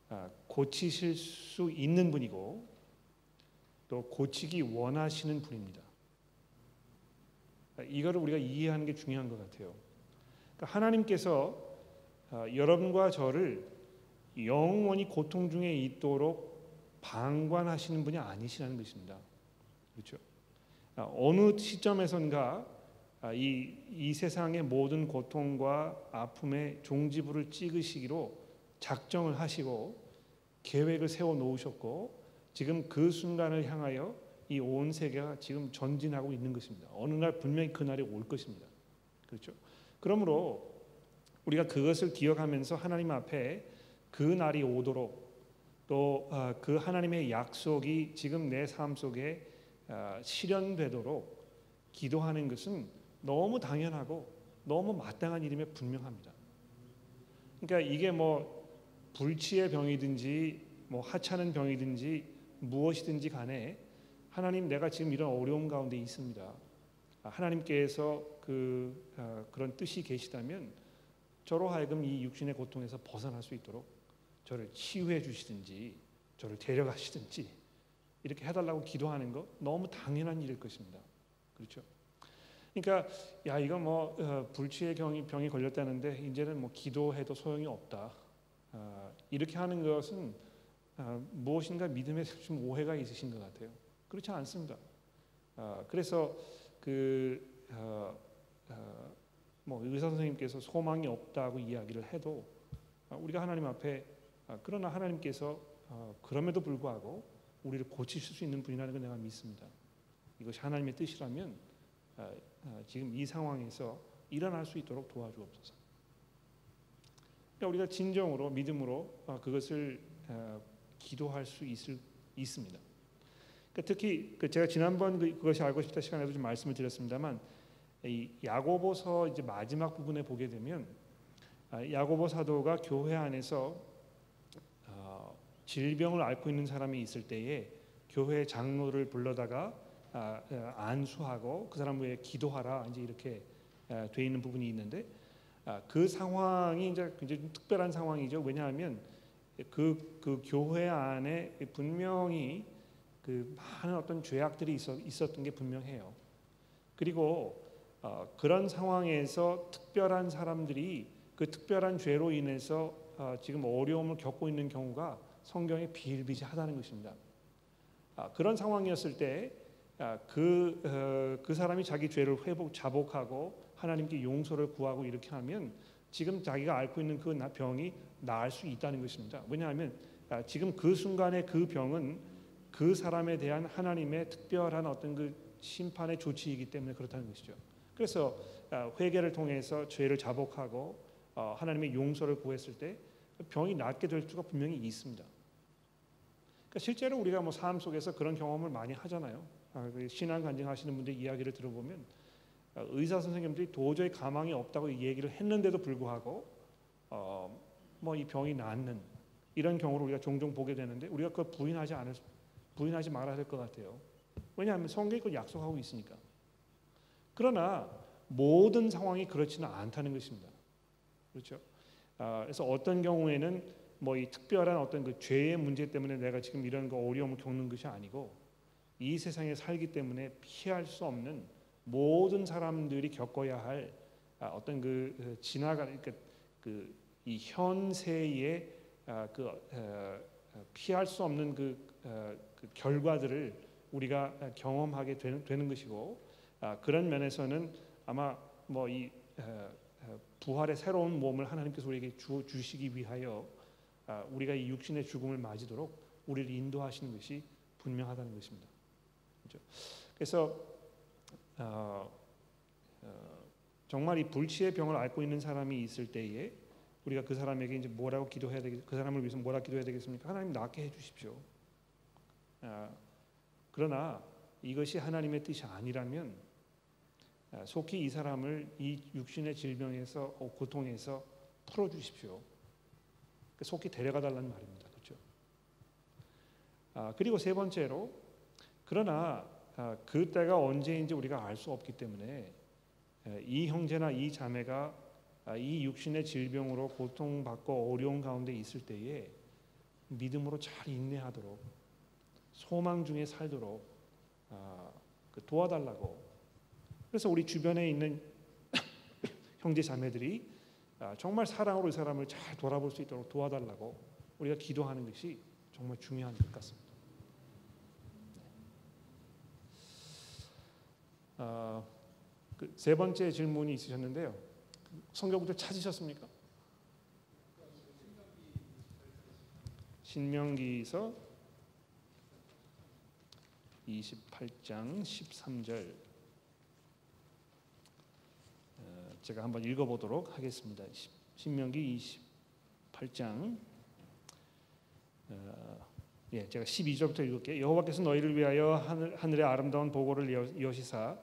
S2: 아, 고치실 수 있는 분이고 또 고치기 원하시는 분입니다. 아, 이거를 우리가 이해하는 게 중요한 것 같아요. 그러니까 하나님께서 아, 여러분과 저를 영원히 고통 중에 있도록 방관하시는 분이 아니시라는 것입니다. 그렇죠? 아, 어느 시점에선가 아, 이, 이 세상의 모든 고통과 아픔의 종지부를 찍으시기로 작정을 하시고 계획을 세워 놓으셨고 지금 그 순간을 향하여 이 온 세계가 지금 전진하고 있는 것입니다. 어느 날 분명히 그 날이 올 것입니다. 그렇죠? 그러므로 우리가 그것을 기억하면서 하나님 앞에 그 날이 오도록 또 그 하나님의 약속이 지금 내 삶 속에 아, 실현되도록 기도하는 것은 너무 당연하고 너무 마땅한 일임에 분명합니다. 그러니까 이게 뭐 불치의 병이든지 뭐 하찮은 병이든지 무엇이든지 간에 하나님 내가 지금 이런 어려움 가운데 있습니다. 아, 하나님께서 그 아, 그런 뜻이 계시다면 저로 하여금 이 육신의 고통에서 벗어날 수 있도록 저를 치유해 주시든지 저를 데려가시든지 이렇게 해달라고 기도하는 거 너무 당연한 일일 것입니다. 그렇죠? 그러니까 야 이거 뭐 어, 불치의 병이, 병이 걸렸다는데 이제는 뭐 기도해도 소용이 없다. 아, 이렇게 하는 것은 아, 무엇인가 믿음에 좀 오해가 있으신 것 같아요. 그렇지 않습니다. 아, 그래서 그 어, 어, 뭐 의사 선생님께서 소망이 없다고 이야기를 해도 아, 우리가 하나님 앞에 아, 그러나 하나님께서 어, 그럼에도 불구하고 우리를 고치실 수 있는 분이라는 걸 내가 믿습니다. 이것이 하나님의 뜻이라면 아, 아, 지금 이 상황에서 일어날 수 있도록 도와주옵소서. 그러니까 우리가 진정으로 믿음으로 아, 그것을 아, 기도할 수 있을 있습니다. 그러니까 특히 그 제가 지난번 그- 그것이 알고 싶다 시간에도 좀 말씀을 드렸습니다만 이 야고보서 이제 마지막 부분에 보게 되면 아, 야고보 사도가 교회 안에서 어, 질병을 앓고 있는 사람이 있을 때에 교회 장로를 불러다가 아, 어, 안수하고 그 사람 위해 기도하라 이제 이렇게 아, 돼 있는 부분이 있는데 아, 그 상황이 이제 굉장히 좀 특별한 상황이죠. 왜냐하면 그, 그 교회 안에 분명히 그 많은 어떤 죄악들이 있었, 있었던 게 분명해요. 그리고 어, 그런 상황에서 특별한 사람들이 그 특별한 죄로 인해서 어, 지금 어려움을 겪고 있는 경우가 성경에 비일비재하다는 것입니다. 아, 그런 상황이었을 때그 어, 그 사람이 자기 죄를 회복 자복하고 하나님께 용서를 구하고 이렇게 하면 지금 자기가 앓고 있는 그 나- 병이 나을 수 있다는 것입니다. 왜냐하면 아, 지금 그 순간에 그 병은 그 사람에 대한 하나님의 특별한 어떤 그 심판의 조치이기 때문에 그렇다는 것이죠. 그래서 아, 회개를 통해서 죄를 자복하고 어, 하나님의 용서를 구했을 때 병이 낫게 될 수가 분명히 있습니다. 그러니까 실제로 우리가 뭐 삶 속에서 그런 경험을 많이 하잖아요. 아, 그 신앙 간증하시는 분들 이야기를 들어보면 아, 의사 선생님들이 도저히 가망이 없다고 얘기를 했는데도 불구하고 어, 뭐 이 병이 낫는 이런 경우를 우리가 종종 보게 되는데 우리가 그걸 부인하지 않을 부인하지 말아야 될 것 같아요. 왜냐하면 성경이 그걸 약속하고 있으니까. 그러나 모든 상황이 그렇지는 않다는 것입니다. 그렇죠? 아, 그래서 어떤 경우에는 뭐 이 특별한 어떤 그 죄의 문제 때문에 내가 지금 이런 거 어려움을 겪는 것이 아니고 이 세상에 살기 때문에 피할 수 없는 모든 사람들이 겪어야 할 아, 어떤 그 어, 지나가 그러니까 그이 현세의 아, 그 어, 어, 피할 수 없는 그, 어, 그 결과들을 우리가 아, 경험하게 되는, 것이고 아, 그런 면에서는 아마 뭐이 어, 부활의 새로운 몸을 하나님께서 우리에게 주, 주시기 위하여 아, 우리가 이 육신의 죽음을 맞이도록 우리를 인도하시는 것이 분명하다는 것입니다. 그렇죠? 그래서 어, 어, 정말 이 불치의 병을 앓고 있는 사람이 있을 때에 우리가 그 사람에게 이제 뭐라고 기도해야 되겠, 그 사람을 위해서 뭐라 기도해야 되겠습니까? 하나님 낫게 해주십시오. 아, 그러나 이것이 하나님의 뜻이 아니라면 아, 속히 이 사람을 이 육신의 질병에서 어, 고통에서 풀어 주십시오. 속히 데려가 달라는 말입니다. 그렇죠? 아, 그리고 세 번째로 그러나 아, 그 때가 언제인지 우리가 알 수 없기 때문에 에, 이 형제나 이 자매가 아, 이 육신의 질병으로 고통받고 어려운 가운데 있을 때에 믿음으로 잘 인내하도록 소망 중에 살도록 아, 그 도와달라고 그래서 우리 주변에 있는 형제 자매들이 아, 정말 사랑으로 이 사람을 잘 돌아볼 수 있도록 도와달라고 우리가 기도하는 것이 정말 중요한 것 같습니다. 아, 그세 번째 질문이 있으셨는데요. 성경부터 찾으셨습니까? 신명기서 28장 13절 어, 제가 한번 읽어보도록 하겠습니다. 신명기 28장 어, 예, 제가 12절부터 읽을게요. 여호와께서 너희를 위하여 하늘, 하늘의 아름다운 보고를 여시사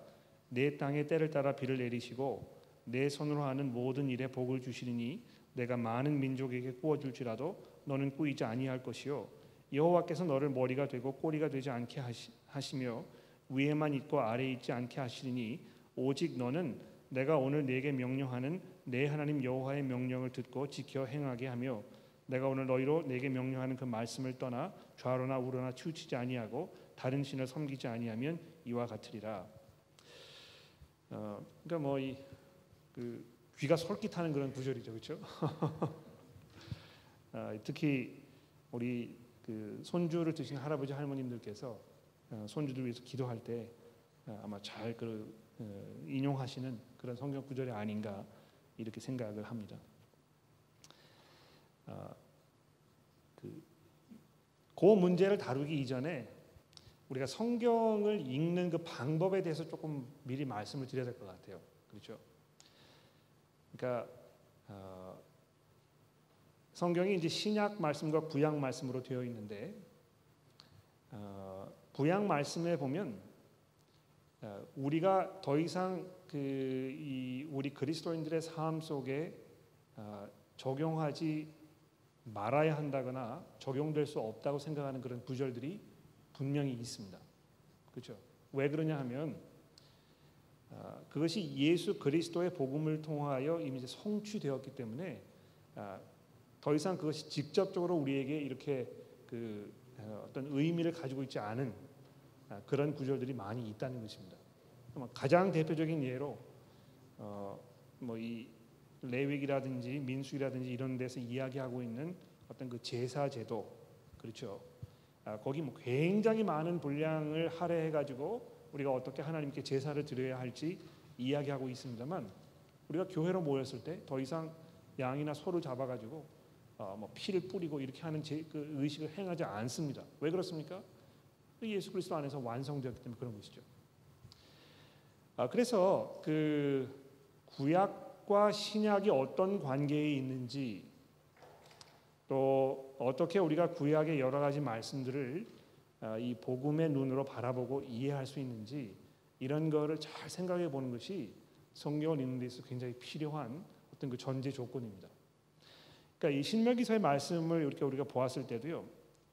S2: 내 땅의 때를 따라 비를 내리시고 내 손으로 하는 모든 일에 복을 주시리니 내가 많은 민족에게 구워 줄지라도 너는 꾸이지 아니할 것이요 여호와께서 너를 머리가 되고 꼬리가 되지 않게 하시, 며 위에만 있고 아래에 있지 않게 하시리니 오직 너는 내가 오늘 네게 명령하는 내 하나님 여호와의 명령을 듣고 지켜 행하게 하며 내가 오늘 너희로 네게 명령하는 그 말씀을 떠나 좌로나 우로나 치우치지 아니하고 다른 신을 섬기지 아니하면 이와 같으리라. 어, 그러니까 뭐 이 그 귀가 솔깃하는 그런 구절이죠, 그렇죠? 아, 특히 우리 그 손주를 드신 할아버지 할머님들께서 어, 손주들 위해서 기도할 때 어, 아마 잘그 어, 인용하시는 그런 성경 구절이 아닌가 이렇게 생각을 합니다. 아, 그, 그 문제를 다루기 이전에 우리가 성경을 읽는 그 방법에 대해서 조금 미리 말씀을 드려야 될 것 같아요. 그렇죠? 그러니까 어, 성경이 이제 신약 말씀과 구약 말씀으로 되어 있는데 어, 구약 말씀에 보면 어, 우리가 더 이상 그 우리 그리스도인들의 삶 속에 어, 적용하지 말아야 한다거나 적용될 수 없다고 생각하는 그런 구절들이 분명히 있습니다. 그렇죠? 왜 그러냐 하면 아, 그것이 예수 그리스도의 복음을 통하여 이미 이제 성취되었기 때문에 아, 더 이상 그것이 직접적으로 우리에게 이렇게 그 어, 어떤 의미를 가지고 있지 않은 아, 그런 구절들이 많이 있다는 것입니다. 가장 대표적인 예로 어, 뭐이 레위기라든지 민수기라든지 이런 데서 이야기하고 있는 어떤 그 제사 제도 그렇죠. 거기 뭐 굉장히 많은 분량을 할애해 가지고 우리가 어떻게 하나님께 제사를 드려야 할지 이야기하고 있습니다만 우리가 교회로 모였을 때 더 이상 양이나 소를 잡아 가지고 어, 뭐 피를 뿌리고 이렇게 하는 제, 그 의식을 행하지 않습니다. 왜 그렇습니까? 그 예수 그리스도 안에서 완성되었기 때문에 그런 것이죠. 아, 그래서 그 구약과 신약이 어떤 관계에 있는지 또 어떻게 우리가 구약의 여러 가지 말씀들을 아, 이 복음의 눈으로 바라보고 이해할 수 있는지 이런 거를 잘 생각해 보는 것이 성경을 읽는 데 있어 굉장히 필요한 어떤 그 전제 조건입니다. 그러니까 이 신명기서의 말씀을 이렇게 우리가 보았을 때도요.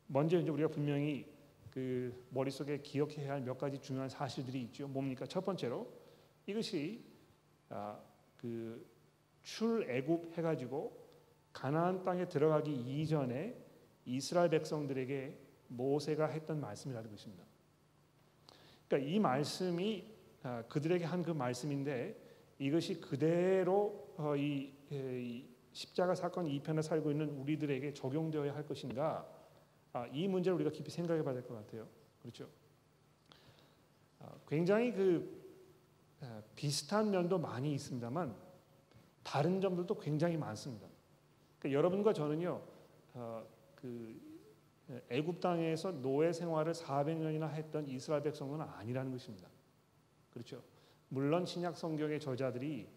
S2: 먼저 이제 우리가 분명히 그 머릿속에 기억해야 할 몇 가지 중요한 사실들이 있죠. 뭡니까? 첫 번째로 이것이 아, 그 출애굽 해가지고 가나안 땅에 들어가기 이전에 이스라엘 백성들에게 모세가 했던 말씀이라는 것입니다. 그러니까 이 말씀이 아, 그들에게 한 그 말씀인데 이것이 그대로 어, 이 십자가 사건 2편에 살고 있는 우리들에게 적용되어야 할 것인가? 아, 이 문제를 우리가 깊이 생각해 봐야 될 것 같아요. 그렇죠? 아, 굉장히 그 비슷한 면도 많이 있습니다만 다른 점들도 굉장히 많습니다. 그러니까 여러분과 저는요, 어, 그 애굽 땅에서 노예 생활을 400년이나 했던 이스라엘 백성은 아니라는 것입니다. 그렇죠? 물론 신약 성경의 저자들이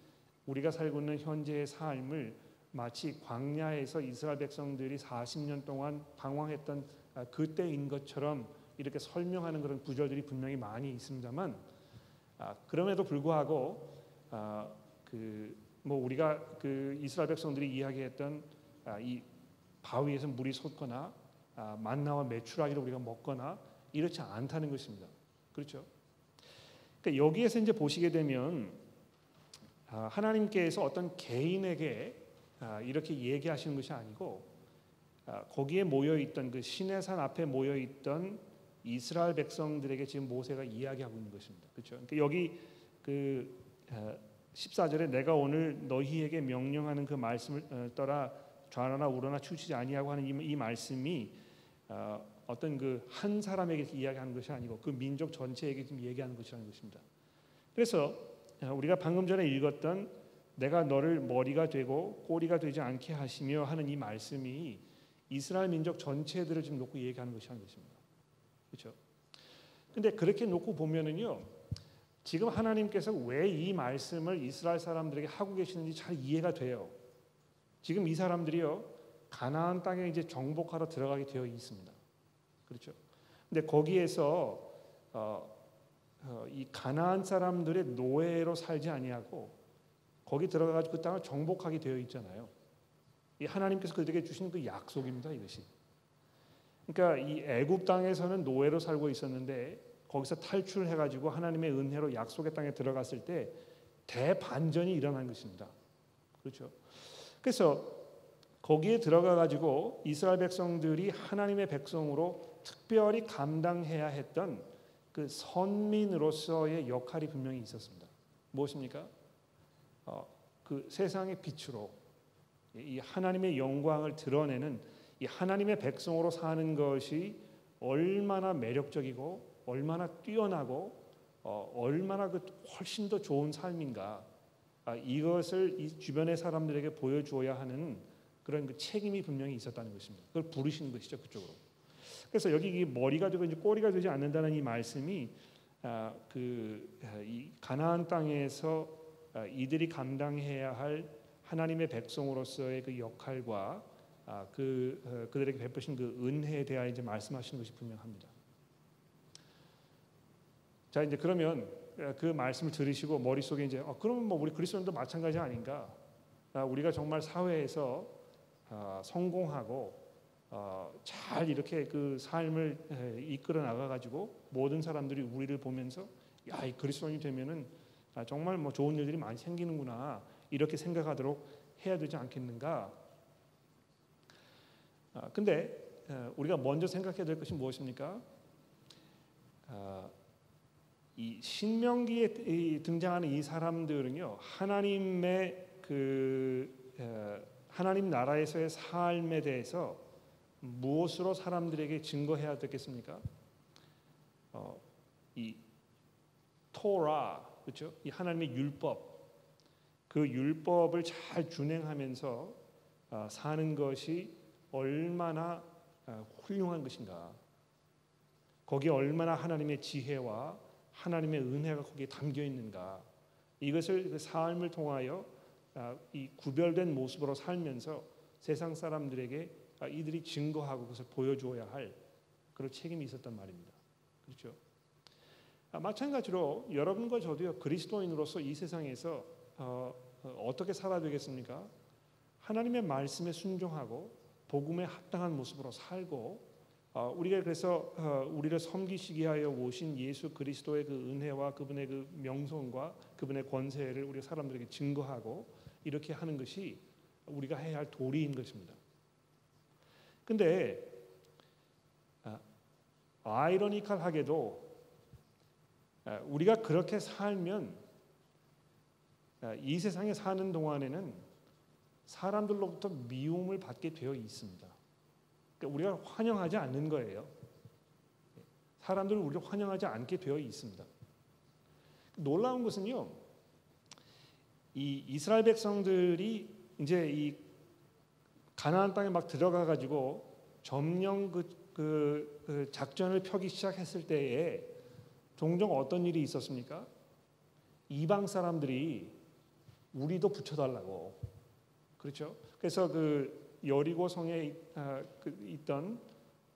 S2: 우리가 살고 있는 현재의 삶을 마치 광야에서 이스라엘 백성들이 40년 동안 방황했던 아, 그때인 것처럼 이렇게 설명하는 그런 구절들이 분명히 많이 있습니다만 아, 그럼에도 불구하고 아, 그뭐 우리가 그 이스라엘 백성들이 이야기했던 아, 이 바위에서 물이 솟거나 아, 만나와 메추라기를 우리가 먹거나 이렇지 않다는 것입니다. 그렇죠? 그러니까 여기에서 이제 보시게 되면 아, 하나님께서 어떤 개인에게 아, 이렇게 얘기하시는 것이 아니고 아, 거기에 모여 있던 그 신의 산 앞에 모여 있던 이스라엘 백성들에게 지금 모세가 이야기하고 있는 것입니다. 그렇죠? 그러니까 여기 그 14절에 내가 오늘 너희에게 명령하는 그 말씀을 어, 떠나 좌나나 우러나 추치지 아니하고 하는 이, 이 말씀이 어, 어떤 그 한 사람에게 이야기하는 것이 아니고 그 민족 전체에게 지금 얘기하는 것이라는 것입니다. 그래서 어, 우리가 방금 전에 읽었던 내가 너를 머리가 되고 꼬리가 되지 않게 하시며 하는 이 말씀이 이스라엘 민족 전체들을 지금 놓고 얘기하는 것이라는 것입니다. 그렇죠? 근데 그렇게 놓고 보면은요. 지금 하나님께서 왜 이 말씀을 이스라엘 사람들에게 하고 계시는지 잘 이해가 돼요. 지금 이 사람들이요. 가나안 땅에 이제 정복하러 들어가게 되어 있습니다. 그렇죠? 근데 거기에서 어, 어, 이 가나안 사람들의 노예로 살지 아니하고 거기 들어가가지고 그 땅을 정복하게 되어 있잖아요. 이 하나님께서 그들에게 주신 그 약속입니다. 이것이. 그러니까 이 애굽 땅에서는 노예로 살고 있었는데 거기서 탈출해가지고 하나님의 은혜로 약속의 땅에 들어갔을 때 대반전이 일어난 것입니다. 그렇죠. 그래서 거기에 들어가가지고 이스라엘 백성들이 하나님의 백성으로 특별히 감당해야 했던 그 선민으로서의 역할이 분명히 있었습니다. 무엇입니까? 어, 그 세상의 빛으로 이 하나님의 영광을 드러내는 이 하나님의 백성으로 사는 것이 얼마나 매력적이고 얼마나 뛰어나고 어, 얼마나 그 훨씬 더 좋은 삶인가 아, 이것을 이 주변의 사람들에게 보여주어야 하는 그런 그 책임이 분명히 있었다는 것입니다. 그걸 부르시는 것이죠 그쪽으로. 그래서 여기 머리가 되고 이제 꼬리가 되지 않는다는 이 말씀이 아, 아, 가나안 땅에서 아, 이들이 감당해야 할 하나님의 백성으로서의 그 역할과 아, 그 어, 그들에게 베푸신 그 은혜에 대하여 이제 말씀하시는 것이 분명합니다. 자 이제 그러면 어, 그 말씀을 들으시고 머릿속에 이제 어, 그러면 뭐 우리 그리스도인도 마찬가지 아닌가? 아, 우리가 정말 사회에서 아, 성공하고 어, 잘 이렇게 그 삶을 에, 이끌어 나가 가지고 모든 사람들이 우리를 보면서 야, 이 그리스도인이 되면은 아, 정말 뭐 좋은 일들이 많이 생기는구나 이렇게 생각하도록 해야 되지 않겠는가? 아, 근데 어, 우리가 먼저 생각해야 될 것이 무엇입니까? 아, 이 신명기에 이 등장하는 이 사람들은요 하나님의 그 에, 하나님 나라에서의 삶에 대해서 무엇으로 사람들에게 증거해야 되겠습니까? 어, 이 토라 그렇죠? 이 하나님의 율법 그 율법을 잘 준행하면서 어, 사는 것이 얼마나 어, 훌륭한 것인가. 거기에 얼마나 하나님의 지혜와 하나님의 은혜가 거기에 담겨 있는가. 이것을 그 삶을 통하여 어, 이 구별된 모습으로 살면서 세상 사람들에게 이들이 증거하고 그것을 보여주어야 할 그런 책임이 있었단 말입니다. 그렇죠? 마찬가지로 여러분과 저도요 그리스도인으로서 이 세상에서 어, 떻게 살아야 되겠습니까? 하나님의 말씀에 순종하고 복음에 합당한 모습으로 살고 어, 우리가 그래서 어, 우리를 섬기시기 하여 오신 예수 그리스도의 그 은혜와 그분의 그 명성과 그분의 권세를 우리 사람들에게 증거하고 이렇게 하는 것이 우리가 해야 할 도리인 것입니다. 근데 아, 아이러니컬하게도 아, 우리가 그렇게 살면 아, 이 세상에 사는 동안에는 사람들로부터 미움을 받게 되어 있습니다. 그러니까 우리가 환영하지 않는 거예요. 사람들은 우리를 환영하지 않게 되어 있습니다. 놀라운 것은요, 이 이스라엘 백성들이 이제 이 가나안 땅에 막 들어가 가지고 점령 그, 그, 그 작전을 펴기 시작했을 때에 종종 어떤 일이 있었습니까? 이방 사람들이 우리도 붙여달라고 그렇죠. 그래서 그 여리고 성에 아, 그 있던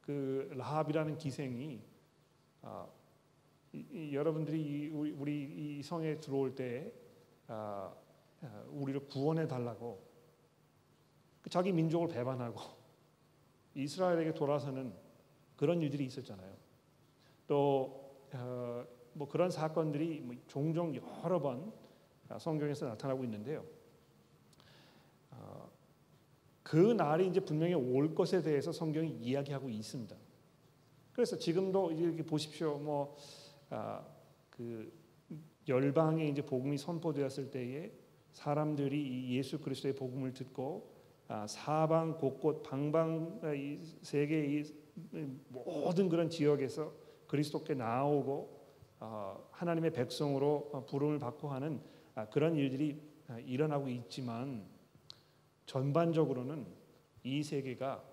S2: 그 라합이라는 기생이 아, 이, 이, 여러분들이 이, 우리, 우리 이 성에 들어올 때 아, 아, 우리를 구원해 달라고 그 자기 민족을 배반하고 이스라엘에게 돌아서는 그런 일들이 있었잖아요. 또 뭐 어, 그런 사건들이 뭐 종종 여러 번 성경에서 나타나고 있는데요. 어, 그 날이 이제 분명히 올 것에 대해서 성경이 이야기하고 있습니다. 그래서 지금도 이렇게 보십시오. 뭐그 아, 열방에 이제 복음이 선포되었을 때에 사람들이 예수 그리스도의 복음을 듣고 아, 사방 곳곳 방방 세계 모든 그런 지역에서 그리스도께 나오고 어, 하나님의 백성으로 부름을 받고 하는 아, 그런 일들이 일어나고 있지만 전반적으로는 이 세계가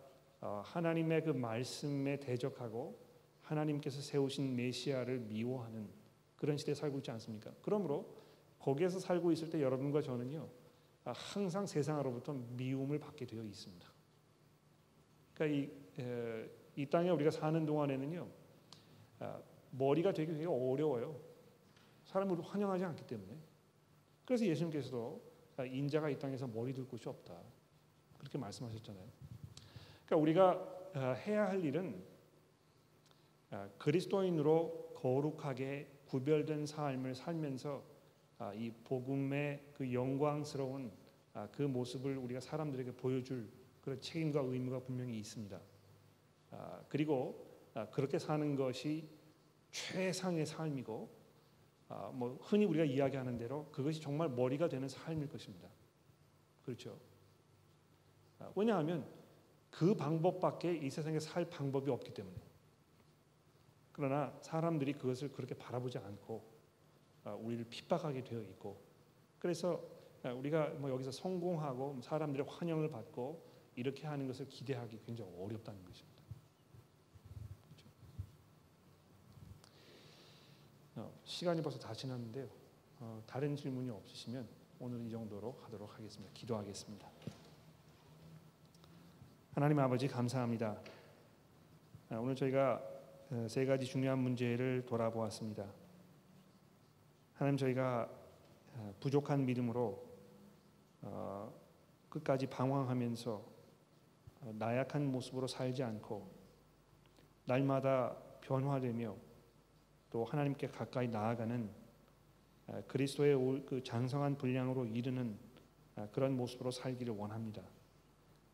S2: 어, 하나님의 그 말씀에 대적하고 하나님께서 세우신 메시아를 미워하는 그런 시대에 살고 있지 않습니까? 그러므로 거기에서 살고 있을 때 여러분과 저는요 아, 항상 세상으로부터 미움을 받게 되어 있습니다. 그러니까 이, 에, 이 땅에 우리가 사는 동안에는요 아, 머리가 되게 되게 어려워요. 사람을 환영하지 않기 때문에. 그래서 예수님께서도 아, 인자가 이 땅에서 머리 둘 곳이 없다. 그렇게 말씀하셨잖아요. 그러니까 우리가 아, 해야 할 일은 아, 그리스도인으로 거룩하게 구별된 삶을 살면서 이 복음의 그 영광스러운 그 모습을 우리가 사람들에게 보여줄 그런 책임과 의무가 분명히 있습니다. 그리고 그렇게 사는 것이 최상의 삶이고 뭐 흔히 우리가 이야기하는 대로 그것이 정말 머리가 되는 삶일 것입니다. 그렇죠? 아, 왜냐하면 그 방법밖에 이 세상에 살 방법이 없기 때문에. 그러나 사람들이 그것을 그렇게 바라보지 않고 아, 우리를 핍박하게 되어 있고 그래서 아, 우리가 뭐 여기서 성공하고 사람들의 환영을 받고 이렇게 하는 것을 기대하기 굉장히 어렵다는 것입니다. 그렇죠? 어, 시간이 벌써 다 지났는데요. 어, 다른 질문이 없으시면 오늘 이 정도로 하도록 하겠습니다. 기도하겠습니다. 하나님 아버지 감사합니다. 아, 오늘 저희가 어, 세 가지 중요한 문제를 돌아보았습니다. 하나님 저희가 어, 부족한 믿음으로 어, 끝까지 방황하면서 나약한 모습으로 살지 않고 날마다 변화되며 또 하나님께 가까이 나아가는 그리스도의 그 장성한 분량으로 이르는 그런 모습으로 살기를 원합니다.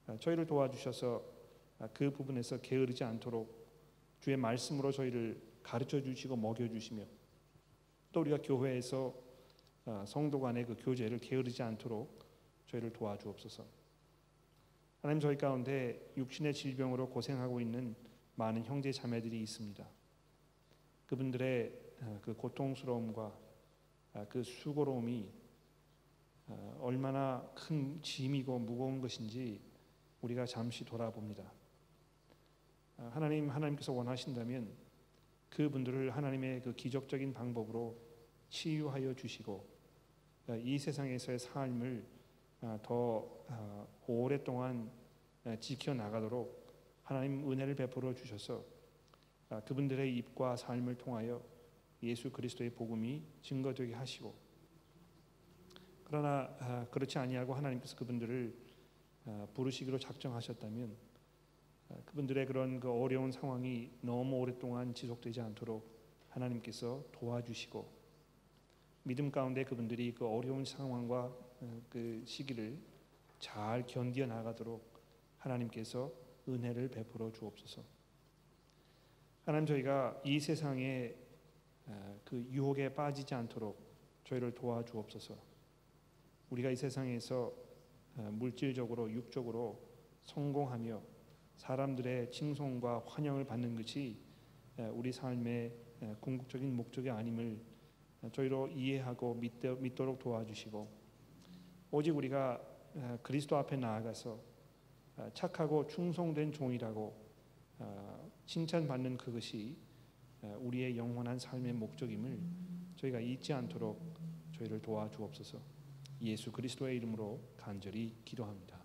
S2: 아, 저희를 도와주셔서 아, 그 부분에서 게으르지 않도록 주의 말씀으로 저희를 가르쳐 주시고 먹여 주시며 또 우리가 교회에서 아, 성도 간의 그 교제를 게으르지 않도록 저희를 도와주옵소서. 하나님 저희 가운데 육신의 질병으로 고생하고 있는 많은 형제 자매들이 있습니다. 그분들의 그 고통스러움과 그 수고로움이 얼마나 큰 짐이고 무거운 것인지 우리가 잠시 돌아봅니다. 아, 하나님 하나님께서 원하신다면 그분들을 하나님의 그 기적적인 방법으로 치유하여 주시고 아, 이 세상에서의 삶을 아, 더 오랫동안 지켜 나가도록 하나님 은혜를 베풀어 주셔서 그분들의 입과 삶을 통하여 예수 그리스도의 복음이 증거되게 하시고 그러나 그렇지 아니하고 하나님께서 그분들을 아, 부르시기로 작정하셨다면 아, 그분들의 그런 그 어려운 상황이 너무 오랫동안 지속되지 않도록 하나님께서 도와주시고 믿음 가운데 그분들이 그 어려운 상황과 어, 그 시기를 잘 견디어 나가도록 하나님께서 은혜를 베풀어 주옵소서. 하나님 저희가 이 세상에 아, 그 유혹에 빠지지 않도록 저희를 도와주옵소서. 우리가 이 세상에서 어, 물질적으로 육적으로 성공하며 사람들의 칭송과 환영을 받는 것이 어, 우리 삶의 어, 궁극적인 목적이 아님을 저희로 이해하고 믿도록 도와주시고 오직 우리가 그리스도 앞에 나아가서 착하고 충성된 종이라고 칭찬받는 그것이 우리의 영원한 삶의 목적임을 저희가 잊지 않도록 저희를 도와주옵소서. 예수 그리스도의 이름으로 간절히 기도합니다.